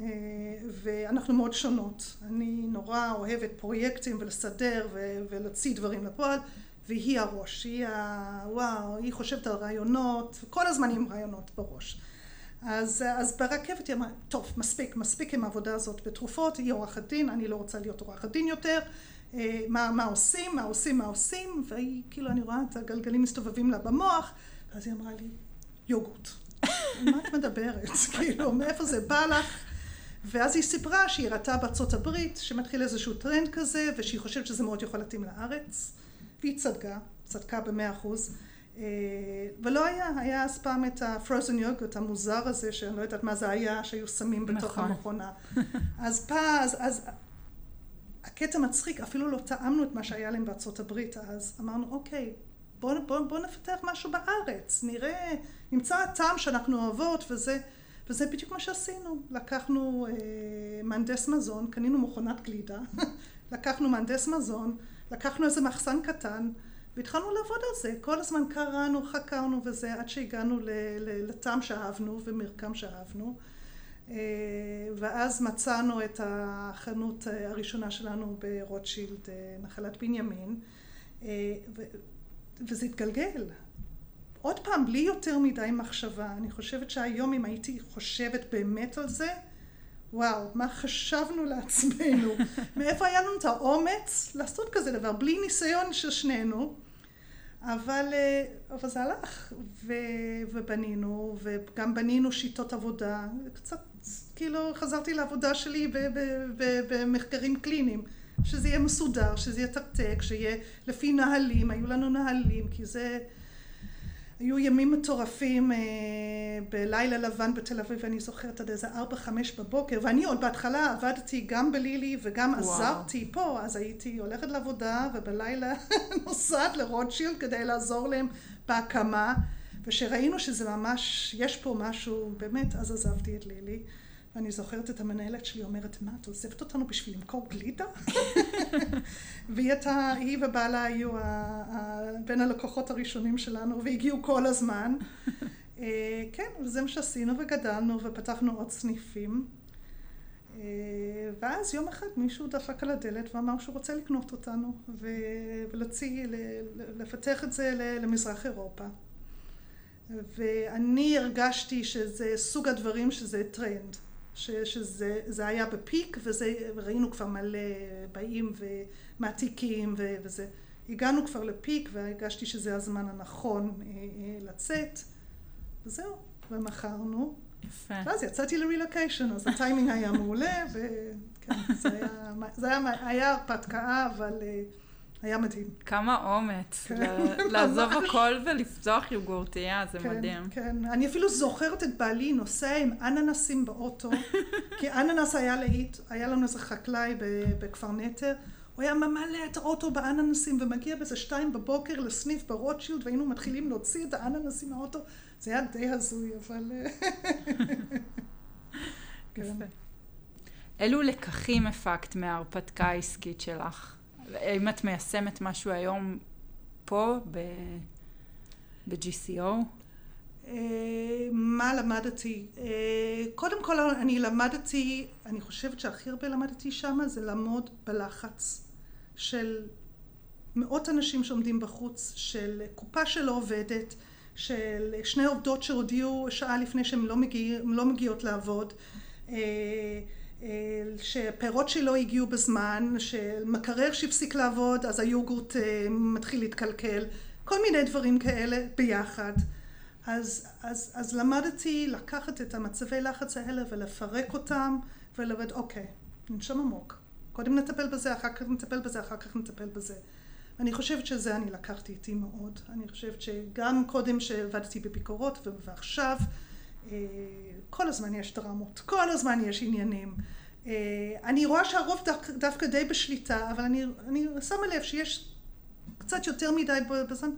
ואנחנו מאוד שונות אני נורא אוהבת פרויקטים ולסדר ולהוציא דברים לפועל והיא הראש, היא ה... וואו, היא חושבת על רעיונות, כל הזמן עם רעיונות בראש. אז, אז ברכבת היא אמרה, טוב, מספיק, מספיק עם העבודה הזאת בתרופות, היא עורכת דין, אני לא רוצה להיות עורכת דין יותר, אה, מה, מה עושים, מה עושים, מה עושים, והיא, כאילו, אני רואה את הגלגלים מסתובבים לה במוח, ואז היא אמרה לי, יוגורט. מה את מדברת? כאילו, מאיפה זה בא לך? ואז היא סיפרה שהיא ראתה בארצות הברית, שמתחיל איזשהו טרנד כזה, ושהיא חושבת שזה מאוד יכול להתאים לארץ, והיא צדקה, צדקה במאה אחוז. אה, ולא היה, היה אז פעם את הפרוזן יוגורט המוזר הזה, שאני לא יודעת מה זה היה, שהיו שמים בתוך נכון. המכונה. אז פעם, אז, אז הקטע מצחיק, אפילו לא טעמנו את מה שהיה להם בארצות הברית, אז אמרנו, אוקיי, בוא, בוא, בוא נפתח משהו בארץ, נראה, נמצא טעם שאנחנו אוהבות וזה, וזה בדיוק מה שעשינו. לקחנו אה, מהנדס מזון, קנינו מכונת גלידה, לקחנו מהנדס מזון, לקחנו איזה מחסן קטן, והתחלנו לעבוד על זה. כל הזמן קראנו, חקרנו וזה, עד שהגענו לטעם שאהבנו ומרקם שאהבנו. אה, ואז מצאנו את החנות אה, הראשונה שלנו ברוטשילד, אה, נחלת בנימין, וזה התגלגל. עוד פעם, בלי יותר מדי מחשבה. אני חושבת שהיום אם הייתי חושבת באמת על זה, וואו, מה חשבנו לעצמנו? מאיפה היה לנו את האומץ לעשות כזה דבר, בלי ניסיון של שנינו? אבל, אבל זה הלך, ו, ובנינו, וגם בנינו שיטות עבודה, קצת כאילו חזרתי לעבודה שלי במחקרים קליניים, שזה יהיה מסודר, שזה יהיה תקתק, שיהיה לפי נהלים, היו לנו נהלים, כי זה... היו ימים מטורפים אה, בלילה לבן בתל אביב, אני זוכרת עד איזה ארבע, חמש בבוקר, ואני עוד בהתחלה עבדתי גם בלילי וגם וואו. עזרתי פה, אז הייתי הולכת לעבודה ובלילה נוסעת לרוטשילד כדי לעזור להם בהקמה, וכשראינו שזה ממש, יש פה משהו, באמת, אז עזבתי את לילי. ואני זוכרת את המנהלת שלי אומרת, מה, את עוזבת אותנו בשביל למכור גלידה? והיא הייתה, היא ובעלה היו בין הלקוחות הראשונים שלנו, והגיעו כל הזמן. אה, כן, וזה מה שעשינו, וגדלנו, ופתחנו עוד סניפים. אה, ואז יום אחד מישהו דפק על הדלת ואמר שהוא רוצה לקנות אותנו, ולהוציא, לפתח את זה למזרח אירופה. ואני הרגשתי שזה סוג הדברים שזה טרנד. ש, שזה היה בפיק וראינו כבר מלא באים ומעתיקים ו, וזה. הגענו כבר לפיק והרגשתי שזה הזמן הנכון אה, אה, לצאת וזהו, ומכרנו. יפה. ואז יצאתי לרילוקיישן, אז הטיימינג היה מעולה וכן, זה היה, זה היה, היה הרפתקה אבל אה, היה מדהים. כמה אומץ, כן, לעזוב הכל ולפתוח יוגורטייה, זה כן, מדהים. כן, אני אפילו זוכרת את בעלי נוסע עם אננסים באוטו, כי אננס היה להיט, היה לנו איזה חקלאי בכפר נטר, הוא היה ממלא את האוטו באננסים ומגיע באיזה שתיים בבוקר לסניף ברוטשילד והיינו מתחילים להוציא את האננסים מהאוטו, זה היה די הזוי, אבל... כן. אילו לקחים הפקת מההרפתקה העסקית שלך? האם את מיישמת משהו היום פה ב-GCO? אה, מה למדתי? אה, קודם כל אני למדתי, אני חושבת שהכי הרבה למדתי שם זה לעמוד בלחץ של מאות אנשים שעומדים בחוץ, של קופה שלא עובדת, של שני עובדות שהודיעו שעה לפני שהן לא, מגיע, לא מגיעות לעבוד. שפירות שלו הגיעו בזמן, שמקרר שהפסיק לעבוד אז היוגורט אה, מתחיל להתקלקל, כל מיני דברים כאלה ביחד. אז, אז, אז למדתי לקחת את המצבי לחץ האלה ולפרק אותם ולעבוד אוקיי, ננשום עמוק. קודם נטפל בזה, אחר כך נטפל בזה, אחר כך נטפל בזה. אני חושבת שזה אני לקחתי איתי מאוד. אני חושבת שגם קודם שעבדתי בביקורות ועכשיו אה, כל הזמן יש דרמות, כל הזמן יש עניינים. אה, אני רואה שהרוב דווקא די בשליטה, אבל אני, אני שמה לב שיש קצת יותר מדי בזמן,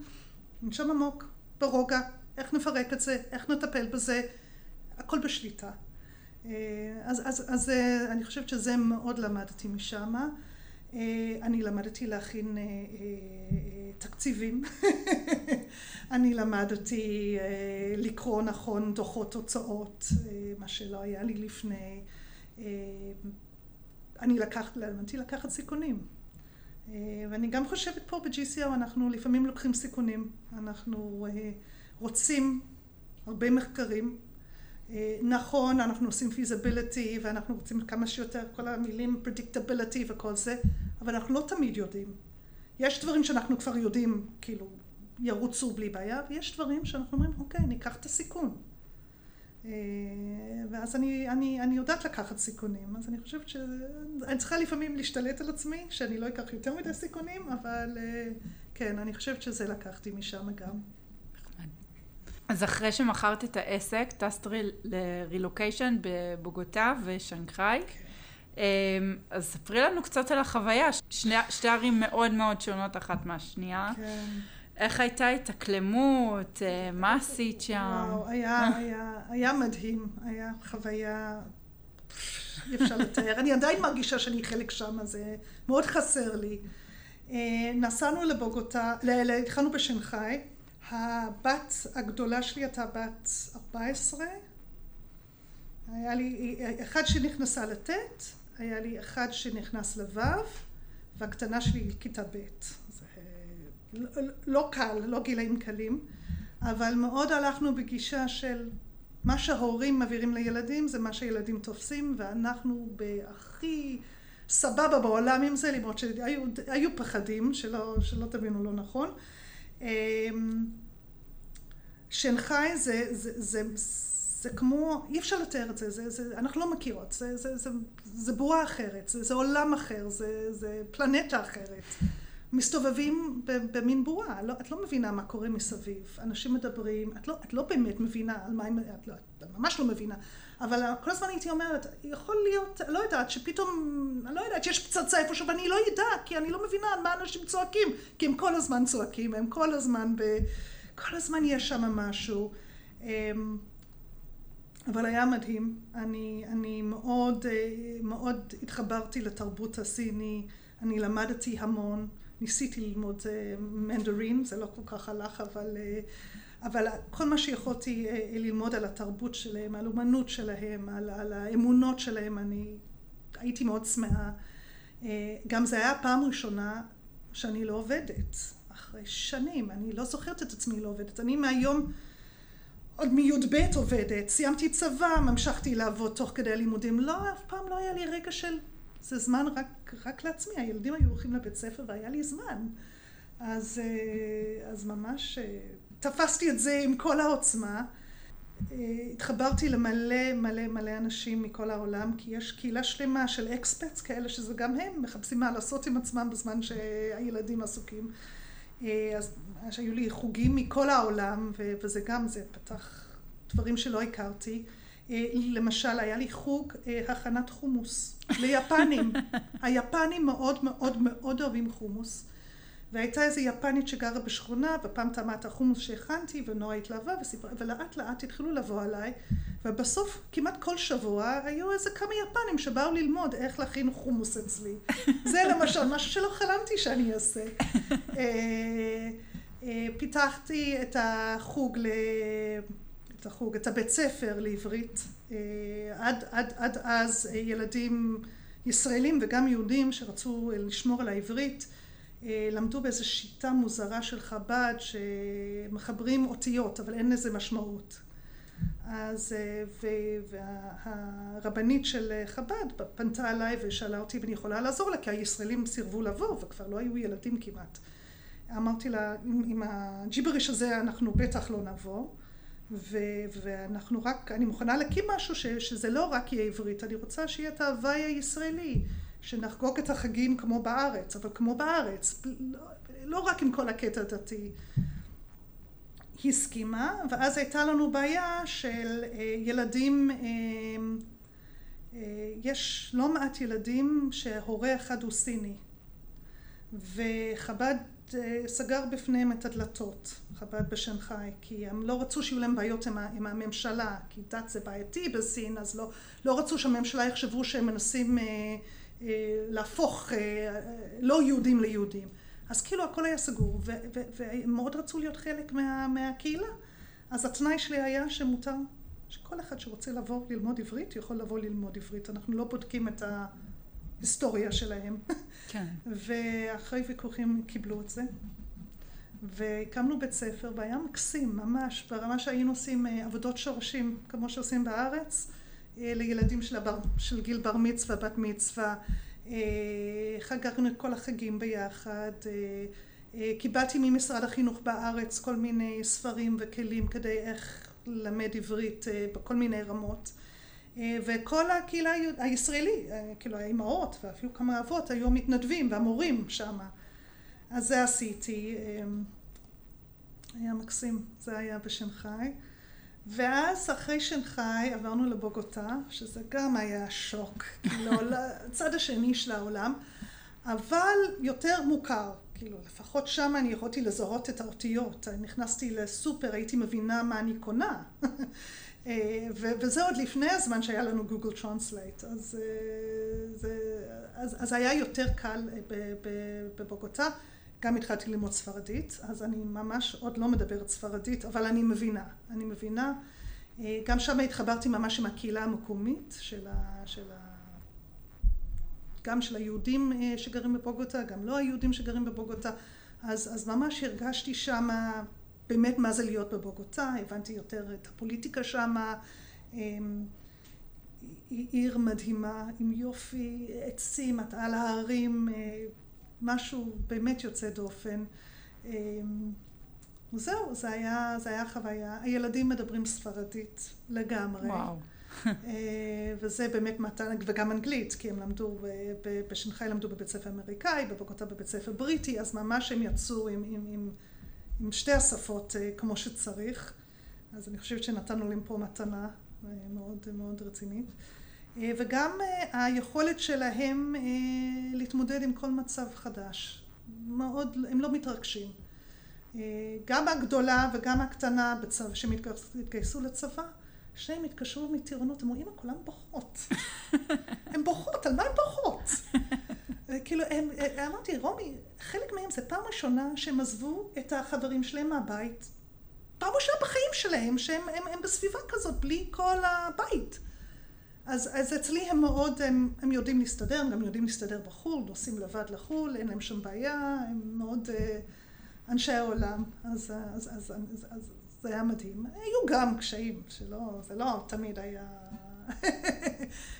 נשם עמוק, ברוגע, איך נפרק את זה, איך נטפל בזה, הכל בשליטה. אה, אז, אז, אז אני חושבת שזה מאוד למדתי משם. אני למדתי להכין תקציבים. אני למדתי אה, לקרוא נכון דוחות תוצאות, אה, מה שלא היה לי לפני. אה, אני לקחת, למדתי לקחת סיכונים. ואני גם חושבת פה ב-GCO אנחנו לפעמים לוקחים סיכונים. אנחנו רוצים הרבה מחקרים. נכון, אנחנו עושים feasibility ואנחנו רוצים כמה שיותר, כל המילים predictability וכל זה, אבל אנחנו לא תמיד יודעים. יש דברים שאנחנו כבר יודעים, כאילו, ירוצו בלי בעיה, ויש דברים שאנחנו אומרים, אוקיי, ניקח את הסיכון. אה, ואז אני, אני, אני יודעת לקחת סיכונים, אז אני חושבת שאני צריכה לפעמים להשתלט על עצמי, שאני לא אקח יותר מדי סיכונים, אבל אה, כן, אני חושבת שזה לקחתי משם גם. אז אחרי שמכרת את העסק, טסת לרילוקיישן בבוגוטה ושנגחאי. כן. אמ, אז ספרי לנו קצת על החוויה, שני, שתי ערים מאוד מאוד שונות אחת מהשנייה. כן. איך הייתה התאקלמות? אה, מה עשית שם? וואו, היה, היה, היה מדהים, היה חוויה, אי אפשר לתאר. אני עדיין מרגישה שאני חלק שם, זה מאוד חסר לי. אה, נסענו לבוגוטה, התחלנו בשנגחאי, הבת הגדולה שלי הייתה בת 14, היה לי אחד שנכנסה לט', היה לי אחד שנכנס לו', והקטנה שלי לכיתה ב'. זה לא קל, לא גילאים קלים, אבל מאוד הלכנו בגישה של מה שההורים מעבירים לילדים זה מה שהילדים תופסים, ואנחנו בהכי סבבה בעולם עם זה, למרות שהיו פחדים, שלא, שלא תבינו לא נכון. אמ, שנגחאי זה, זה, זה, זה כמו, אי אפשר לתאר את זה, זה, זה אנחנו לא מכירות, זה, זה, זה, זה בועה אחרת, זה, זה עולם אחר, זה, זה פלנטה אחרת. מסתובבים במין בועה, לא, את לא מבינה מה קורה מסביב, אנשים מדברים, את לא, את לא באמת מבינה על מה הם, את, לא, את ממש לא מבינה, אבל כל הזמן הייתי אומרת, יכול להיות, לא יודעת, שפתאום, אני לא יודעת, שיש פצצה איפשהו ואני לא אדע, כי אני לא מבינה על מה אנשים צועקים, כי הם כל הזמן צועקים, הם כל הזמן, ב, כל הזמן יש שם משהו. אמ, אבל היה מדהים, אני, אני מאוד, אה, מאוד התחברתי לתרבות הסיני, אני למדתי המון, ניסיתי ללמוד אה, מנדרין, זה לא כל כך הלך, אבל, אה, אבל כל מה שיכולתי ללמוד על התרבות שלהם, על אומנות שלהם, על, על האמונות שלהם, אני הייתי מאוד צמאה. גם זה היה הפעם הראשונה שאני לא עובדת, אחרי שנים, אני לא זוכרת את עצמי לא עובדת. אני מהיום עוד מי"ב עובדת, סיימתי צבא, המשכתי לעבוד תוך כדי הלימודים. לא, אף פעם לא היה לי רגע של... זה זמן רק, רק לעצמי, הילדים היו הולכים לבית ספר והיה לי זמן. אז, אה, אז ממש אה, תפסתי את זה עם כל העוצמה. אה, התחברתי למלא מלא מלא אנשים מכל העולם, כי יש קהילה שלמה של אקספטס כאלה שזה גם הם מחפשים מה לעשות עם עצמם בזמן שהילדים עסוקים. אז היו לי חוגים מכל העולם, וזה גם, זה פתח דברים שלא הכרתי. אה, למשל, היה לי חוג אה, הכנת חומוס ליפנים. היפנים מאוד מאוד מאוד אוהבים חומוס. והייתה איזו יפנית שגרה בשכונה, ופעם טעמה את החומוס שהכנתי, ונורא התלהבה, וסיפרה, ולאט לאט התחילו לבוא עליי, ובסוף, כמעט כל שבוע, היו איזה כמה יפנים שבאו ללמוד איך להכין חומוס אצלי. זה למשל משהו שלא חלמתי שאני אעשה. אה, פיתחתי את החוג, ל... החוג, את הבית ספר לעברית. עד, עד, עד אז ילדים ישראלים וגם יהודים שרצו לשמור על העברית למדו באיזו שיטה מוזרה של חב"ד שמחברים אותיות אבל אין לזה משמעות. אז והרבנית של חב"ד פנתה אליי ושאלה אותי אם אני יכולה לעזור לה כי הישראלים סירבו לבוא וכבר לא היו ילדים כמעט. אמרתי לה, עם, עם הג'יבריש הזה אנחנו בטח לא נבוא, ו, ואנחנו רק, אני מוכנה להקים משהו ש, שזה לא רק יהיה עברית, אני רוצה שיהיה את ההוואי הישראלי, שנחגוג את החגים כמו בארץ, אבל כמו בארץ, לא, לא רק עם כל הקטע הדתי. היא הסכימה, ואז הייתה לנו בעיה של אה, ילדים, אה, אה, יש לא מעט ילדים שהורה אחד הוא סיני, וחב"ד סגר בפניהם את הדלתות, חב"ד בשנגחאי, כי הם לא רצו שיהיו להם בעיות עם, עם הממשלה, כי דת זה בעייתי בסין, אז לא, לא רצו שהממשלה יחשבו שהם מנסים אה, אה, להפוך אה, לא יהודים ליהודים. אז כאילו הכל היה סגור, והם מאוד רצו להיות חלק מה, מהקהילה. אז התנאי שלי היה שמותר, שכל אחד שרוצה לבוא ללמוד עברית, יכול לבוא ללמוד עברית. אנחנו לא בודקים את ה... היסטוריה שלהם. כן. ואחרי ויכוחים קיבלו את זה. והקמנו בית ספר, והיה מקסים, ממש, ברמה שהיינו עושים אה, עבודות שורשים, כמו שעושים בארץ, אה, לילדים של, הבר, של גיל בר מצווה, בת מצווה. אה, חגגנו את כל החגים ביחד. קיבלתי ממשרד החינוך בארץ כל מיני ספרים וכלים כדי איך ללמד עברית בכל מיני רמות. וכל הקהילה הישראלי, אה, כאילו האימהות ואפילו כמה אבות היו מתנדבים והמורים שם. אז זה עשיתי, היה מקסים, זה היה בשנגחאי. ואז אחרי שנגחאי עברנו לבוגוטה, שזה גם היה שוק, כאילו לצד השני של העולם, אבל יותר מוכר. כאילו, לפחות שם אני יכולתי לזהות את האותיות. נכנסתי לסופר, הייתי מבינה מה אני קונה. אה, וזה עוד לפני הזמן שהיה לנו Google Translate. אז, זה, אז, אז היה יותר קל בבוגוטה. גם התחלתי ללמוד ספרדית, אז אני ממש עוד לא מדברת ספרדית, אבל אני מבינה. אני מבינה. גם שם התחברתי ממש עם הקהילה המקומית של ה... של ה גם של היהודים אה, שגרים בבוגוטה, גם לא היהודים שגרים בבוגוטה, אז, אז ממש הרגשתי שם באמת מה זה להיות בבוגוטה, הבנתי יותר את הפוליטיקה שם, אמ, עיר מדהימה עם יופי, עצים, על ההרים, אה, משהו באמת יוצא דופן. אמ, זהו, זה היה, זה היה חוויה. הילדים מדברים ספרדית לגמרי. וואו. אה, וזה באמת מתן, וגם אנגלית, כי הם למדו, בשנגחאי למדו בבית ספר אמריקאי, בבוקוטה בבית ספר בריטי, אז ממש הם יצאו עם, עם, עם, עם שתי השפות אה, כמו שצריך. אז אני חושבת שנתנו להם פה מתנה אה, מאוד מאוד רצינית. וגם היכולת שלהם להתמודד עם כל מצב חדש. מאוד, הם לא מתרגשים. גם הגדולה וגם הקטנה בצו, שהתגייסו לצבא, שניהם התקשרו מטירונות, אמרו, אמא, כולן בוכות. הן בוכות, על מה הן בוכות? כאילו, הם, אמרתי, רומי, חלק מהם זה פעם ראשונה שהם עזבו את החברים שלהם מהבית. פעם ראשונה בחיים שלהם, שהם הם, הם בסביבה כזאת, בלי כל הבית. אז, אז אצלי הם מאוד, הם, הם יודעים להסתדר, הם גם יודעים להסתדר בחו"ל, נוסעים לבד לחו"ל, אין להם שום בעיה, הם מאוד uh, אנשי העולם. אז, אז, אז, אז, אז זה היה מדהים. היו גם קשיים, שלא, זה לא תמיד היה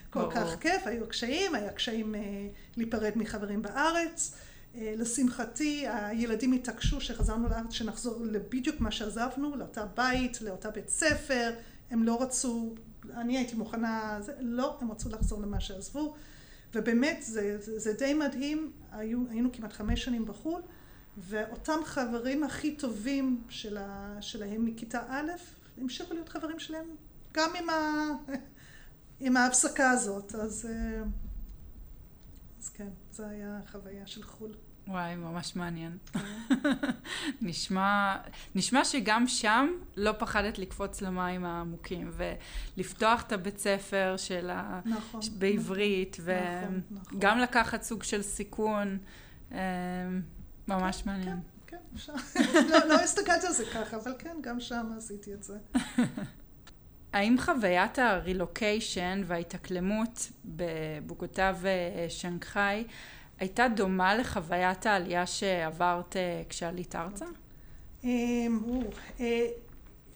כל כך כיף, היו קשיים, היה קשיים אה, להיפרד מחברים בארץ. אה, לשמחתי, הילדים התעקשו שחזרנו לארץ, שנחזור בדיוק מה שעזבנו, לאותה בית, לאותה בית ספר, הם לא רצו, אני הייתי מוכנה, זה, לא, הם רצו לחזור למה שעזבו, ובאמת זה, זה, זה די מדהים, היו, היינו כמעט חמש שנים בחו"ל, ואותם חברים הכי טובים שלה, שלהם מכיתה א', המשיכו להיות חברים שלהם גם עם, ה, עם ההפסקה הזאת, אז, אה, אז כן, זו הייתה חוויה של חו"ל. וואי, ממש מעניין. נשמע, נשמע שגם שם לא פחדת לקפוץ למים העמוקים ולפתוח את הבית ספר של ה... נכון. בעברית, נכון, וגם נכון. לקחת סוג של סיכון. אה, ממש כן, מעניין. כן, כן, אפשר. לא, לא הסתכלתי על זה ככה, אבל כן, גם שם עשיתי את זה. האם חוויית הרילוקיישן וההתאקלמות בבוגוטה ושנגחאי הייתה דומה לחוויית העלייה שעברת אה, כשעלית ארצה? אמ, אה,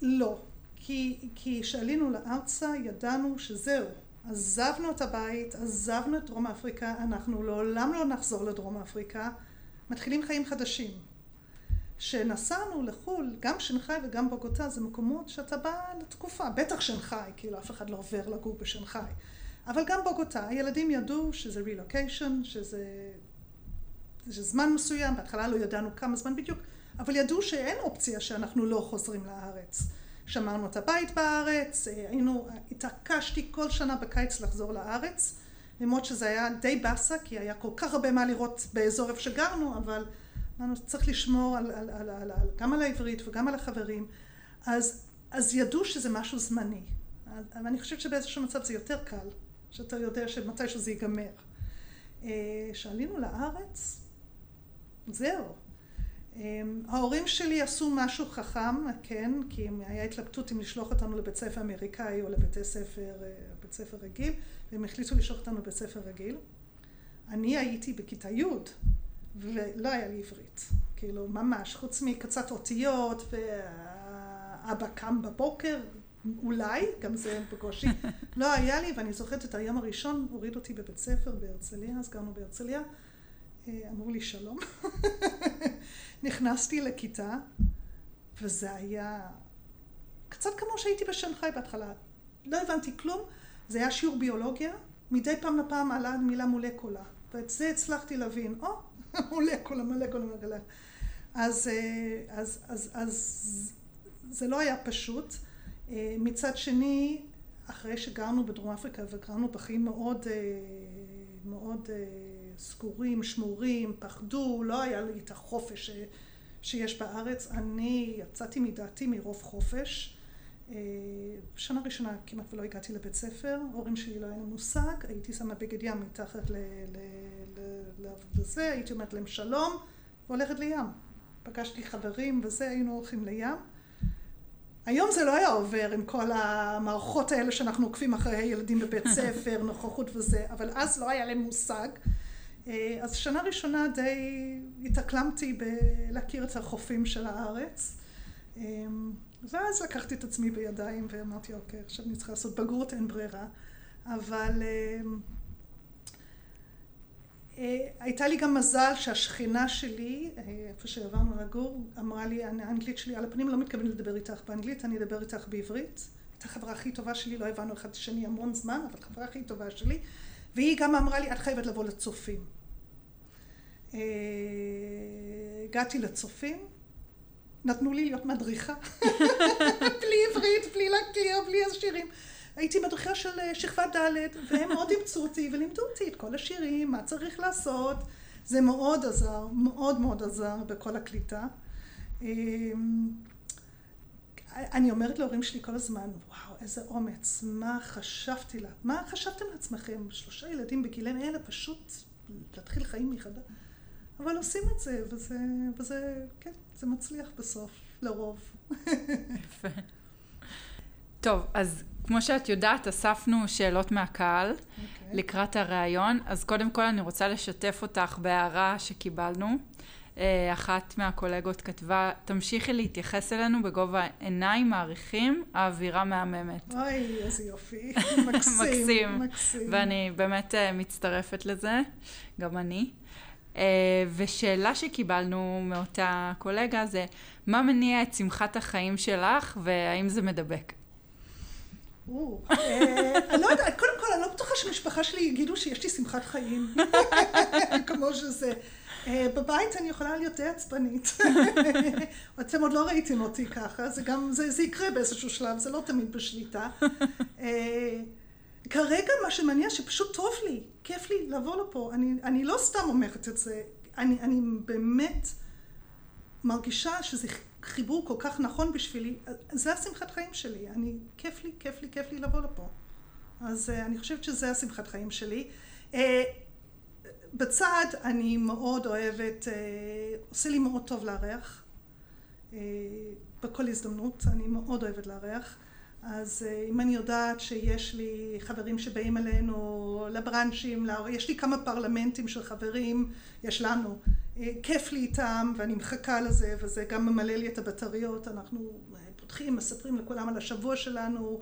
לא, כי כשעלינו לארצה ידענו שזהו, עזבנו את הבית, עזבנו את דרום אפריקה, אנחנו לעולם לא נחזור לדרום אפריקה. מתחילים חיים חדשים. כשנסענו לחו"ל, גם שנגחאי וגם בוגוטה זה מקומות שאתה בא לתקופה, בטח שנגחאי, כאילו אף אחד לא עובר לגור בשנגחאי, אבל גם בוגוטה, הילדים ידעו שזה רילוקיישן, שזה, שזה זמן מסוים, בהתחלה לא ידענו כמה זמן בדיוק, אבל ידעו שאין אופציה שאנחנו לא חוזרים לארץ. שמרנו את הבית בארץ, היינו, התעקשתי כל שנה בקיץ לחזור לארץ, למרות שזה היה די באסה, כי היה כל כך הרבה מה לראות באזור איפה שגרנו, אבל אמרנו, צריך לשמור על, על, על, על, על, גם על העברית וגם על החברים. אז, אז ידעו שזה משהו זמני. אבל אני חושבת שבאיזשהו מצב זה יותר קל, שאתה יודע שמתישהו זה ייגמר. כשעלינו אה, לארץ, זהו. אה, ההורים שלי עשו משהו חכם, כן, כי היה התלבטות אם לשלוח אותנו לבית ספר אמריקאי או לבית ספר, אה, בית ספר רגיל. והם החליטו לשלוח אותנו בבית ספר רגיל. אני הייתי בכיתה י' ולא היה לי עברית. כאילו, ממש, חוץ מקצת אותיות ואבא קם בבוקר, אולי, גם זה בקושי, לא היה לי, ואני זוכרת את היום הראשון, הוריד אותי בבית ספר בהרצליה, אז גרנו בהרצליה, אה, אמרו לי שלום. נכנסתי לכיתה, וזה היה קצת כמו שהייתי בשנגחאי בהתחלה. לא הבנתי כלום, זה היה שיעור ביולוגיה, מדי פעם לפעם עלה מילה מולקולה, ואת זה הצלחתי להבין, או, oh, מולקולה, מולקולה, מולקולה. אז, אה, אז, אז, אז זה לא היה פשוט. אה, מצד שני, אחרי שגרנו בדרום אפריקה וגרנו בחיים מאוד, אה, מאוד סגורים, שמורים, פחדו, לא היה לי את החופש שיש בארץ. אני יצאתי מדעתי מרוב חופש. שנה ראשונה כמעט ולא הגעתי לבית ספר, ההורים שלי לא היה להם מושג, הייתי שמה בגד ים מתחת לזה, הייתי אומרת להם שלום, והולכת לים. פגשתי חברים וזה, היינו הולכים לים. היום זה לא היה עובר עם כל המערכות האלה שאנחנו עוקבים אחרי הילדים בבית ספר, נוכחות וזה, אבל אז לא היה להם מושג. אז שנה ראשונה די התאקלמתי בלהכיר את החופים של הארץ. ואז לקחתי את עצמי בידיים ואמרתי, אוקיי, עכשיו אני צריכה לעשות בגרות, אין ברירה. אבל הייתה לי גם מזל שהשכנה שלי, איפה שעברנו לגור, אמרה לי, האנגלית שלי על הפנים, לא מתכוונת לדבר איתך באנגלית, אני אדבר איתך בעברית. הייתה החברה הכי טובה שלי, לא הבנו אחד את השני המון זמן, אבל החברה הכי טובה שלי. והיא גם אמרה לי, את חייבת לבוא לצופים. הגעתי לצופים, נתנו לי להיות מדריכה, בלי עברית, בלי להכיר, בלי השירים. הייתי מדריכה של שכבת ד' והם מאוד אימצו אותי ולימדו אותי את כל השירים, מה צריך לעשות. זה מאוד עזר, מאוד מאוד עזר בכל הקליטה. אני אומרת להורים שלי כל הזמן, וואו, איזה אומץ, מה חשבתי לה, מה חשבתם לעצמכם, שלושה ילדים בגילים אלה, פשוט להתחיל חיים מחדש. אבל עושים את זה, וזה, וזה, כן, זה מצליח בסוף, לרוב. יפה. טוב, אז כמו שאת יודעת, אספנו שאלות מהקהל okay. אוקיי. לקראת הראיון, אז קודם כל אני רוצה לשתף אותך בהערה שקיבלנו. אה, אחת מהקולגות כתבה, תמשיכי להתייחס אלינו בגובה עיניים מעריכים, האווירה מהממת. אוי, איזה יופי. מקסים. מקסים. מקסים. ואני באמת אה, מצטרפת לזה, גם אני. אה, ושאלה שקיבלנו מאותה קולגה זה, מה מניע את שמחת החיים שלך והאם זה מדבק? אה, אני לא יודעת, קודם כל אני לא בטוחה שמשפחה שלי יגידו שיש לי שמחת חיים, כמו שזה. אה, בבית אני יכולה להיות די עצבנית. אתם עוד לא ראיתם אותי ככה, זה גם, זה יקרה באיזשהו שלב, זה לא תמיד בשליטה. כרגע מה שמניע שפשוט טוב לי, כיף לי לבוא לפה. אני, אני לא סתם אומרת את זה, אני, אני באמת מרגישה שזה חיבור כל כך נכון בשבילי. זה השמחת חיים שלי. אני, כיף לי, כיף לי, כיף לי לבוא לפה. אז uh, אני חושבת שזה השמחת חיים שלי. Uh, בצד אני מאוד אוהבת, uh, עושה לי מאוד טוב לארח. בכל הזדמנות אני מאוד אוהבת לארח. אז אה, אם אני יודעת שיש לי חברים שבאים אלינו לבראנצ'ים, יש לי כמה פרלמנטים של חברים, יש לנו, אה, כיף לי איתם ואני מחכה לזה וזה גם ממלא לי את הבטריות, אנחנו אה, פותחים, מספרים לכולם על השבוע שלנו,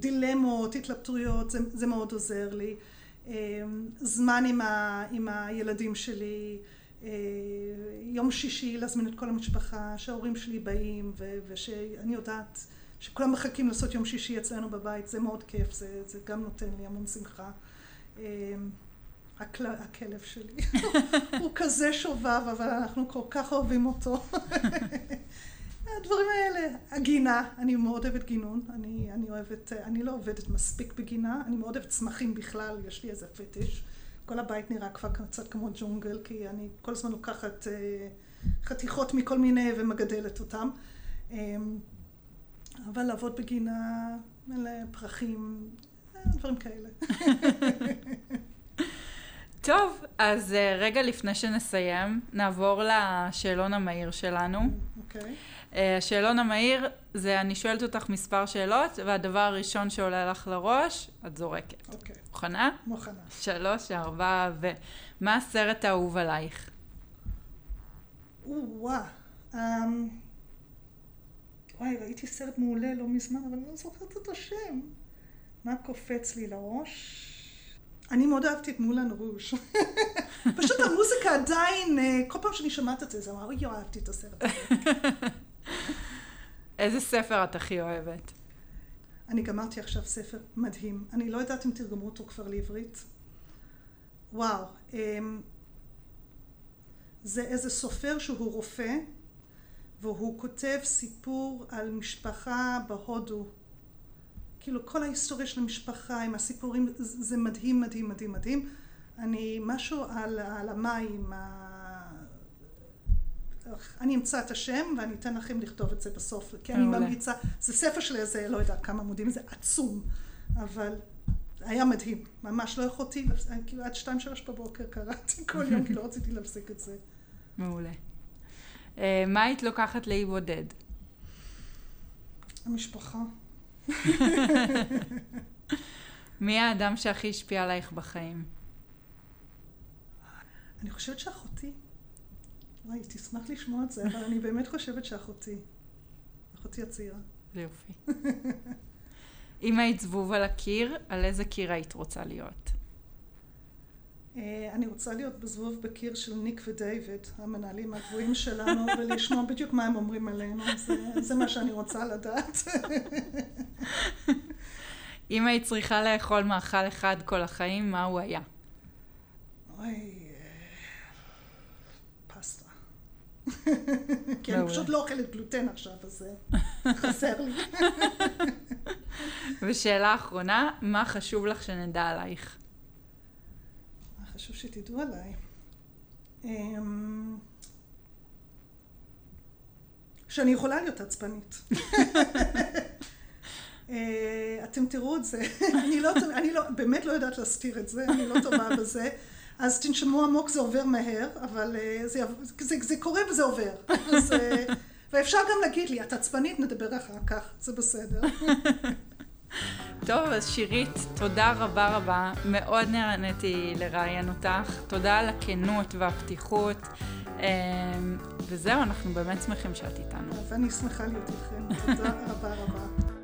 דילמות, התלבטויות, זה, זה מאוד עוזר לי, זמן עם, ה, עם הילדים שלי, יום שישי להזמין את כל המשפחה, שההורים שלי באים ושאני יודעת שכולם מחכים לעשות יום שישי אצלנו בבית, זה מאוד כיף, זה, זה גם נותן לי המון שמחה. אמ, הקל... הכלב שלי, הוא כזה שובב, אבל אנחנו כל כך אוהבים אותו. הדברים האלה, הגינה, אני מאוד אוהבת גינון, אני, אני אוהבת, אני לא עובדת מספיק בגינה, אני מאוד אוהבת צמחים בכלל, יש לי איזה פטיש. כל הבית נראה כבר קצת כמו ג'ונגל, כי אני כל הזמן לוקחת אה, חתיכות מכל מיני ומגדלת אותם. אמ, אבל לעבוד בגינה, מלא פרחים, דברים כאלה. טוב, אז אה, רגע לפני שנסיים, נעבור לשאלון המהיר שלנו. אוקיי. Okay. אה, השאלון המהיר זה אני שואלת אותך מספר שאלות, והדבר הראשון שעולה לך לראש, את זורקת. אוקיי. Okay. מוכנה? מוכנה. שלוש, ארבע, ו... מה הסרט האהוב עלייך? או-אה. Um... וואי, ראיתי סרט מעולה לא מזמן, אבל אני לא זוכרת את השם. מה קופץ לי לראש? אני מאוד אהבתי את מולן רוז'. פשוט המוזיקה עדיין, אה, כל פעם שאני שומעת את זה, זה אמר, אוי, אהבתי את הסרט. איזה ספר את הכי אוהבת? אני גמרתי עכשיו ספר מדהים. אני לא יודעת אם תרגמו אותו כבר לעברית. וואו. אמ, זה איזה סופר שהוא רופא, והוא כותב סיפור על משפחה בהודו. כאילו כל ההיסטוריה של המשפחה עם הסיפורים, זה מדהים, מדהים, מדהים, מדהים. אני משהו על, על המים. אני אמצא את השם ואני אתן לכם לכתוב את זה בסוף, כי אני ממליצה, זה ספר של איזה, לא יודעת כמה עמודים, זה עצום, אבל היה מדהים, ממש לא יכולתי, כאילו עד שתיים שלוש בבוקר קראתי כל יום, כי לא רציתי להפסיק את זה. מעולה. אה, מה היית לוקחת לאי בודד? המשפחה. מי האדם שהכי השפיע עלייך בחיים? אני חושבת שאחותי. וואי, תשמח לשמוע את זה, אבל אני באמת חושבת שאחותי. אחותי הצעירה. זה יופי. אם היית זבוב על הקיר, על איזה קיר היית רוצה להיות? אה, אני רוצה להיות בזבוב בקיר של ניק ודייוויד, המנהלים הגבוהים שלנו, ולשמוע בדיוק מה הם אומרים עלינו. זה, זה מה שאני רוצה לדעת. אם היית צריכה לאכול מאכל אחד כל החיים, מה הוא היה? אוי, אה, פסטה. כי אני פשוט לא אוכלת גלוטן עכשיו, אז חסר לי. ושאלה אחרונה, מה חשוב לך שנדע עלייך? חשוב שתדעו עליי? אמ, שאני יכולה להיות עצבנית. אה, אתם תראו את זה, אני לא, אני לא, באמת לא יודעת להסתיר את זה, אני לא טובה בזה, אז תנשמו עמוק זה עובר מהר, אבל אה, זה, זה, זה קורה וזה עובר. אז, אה, ואפשר גם להגיד לי, את עצבנית, נדבר אחר כך, זה בסדר. טוב, אז שירית, תודה רבה רבה. מאוד נהניתי לראיין אותך. תודה על הכנות והפתיחות. וזהו, אנחנו באמת שמחים שאת איתנו. ואני שמחה להיות איתכם. תודה רבה רבה.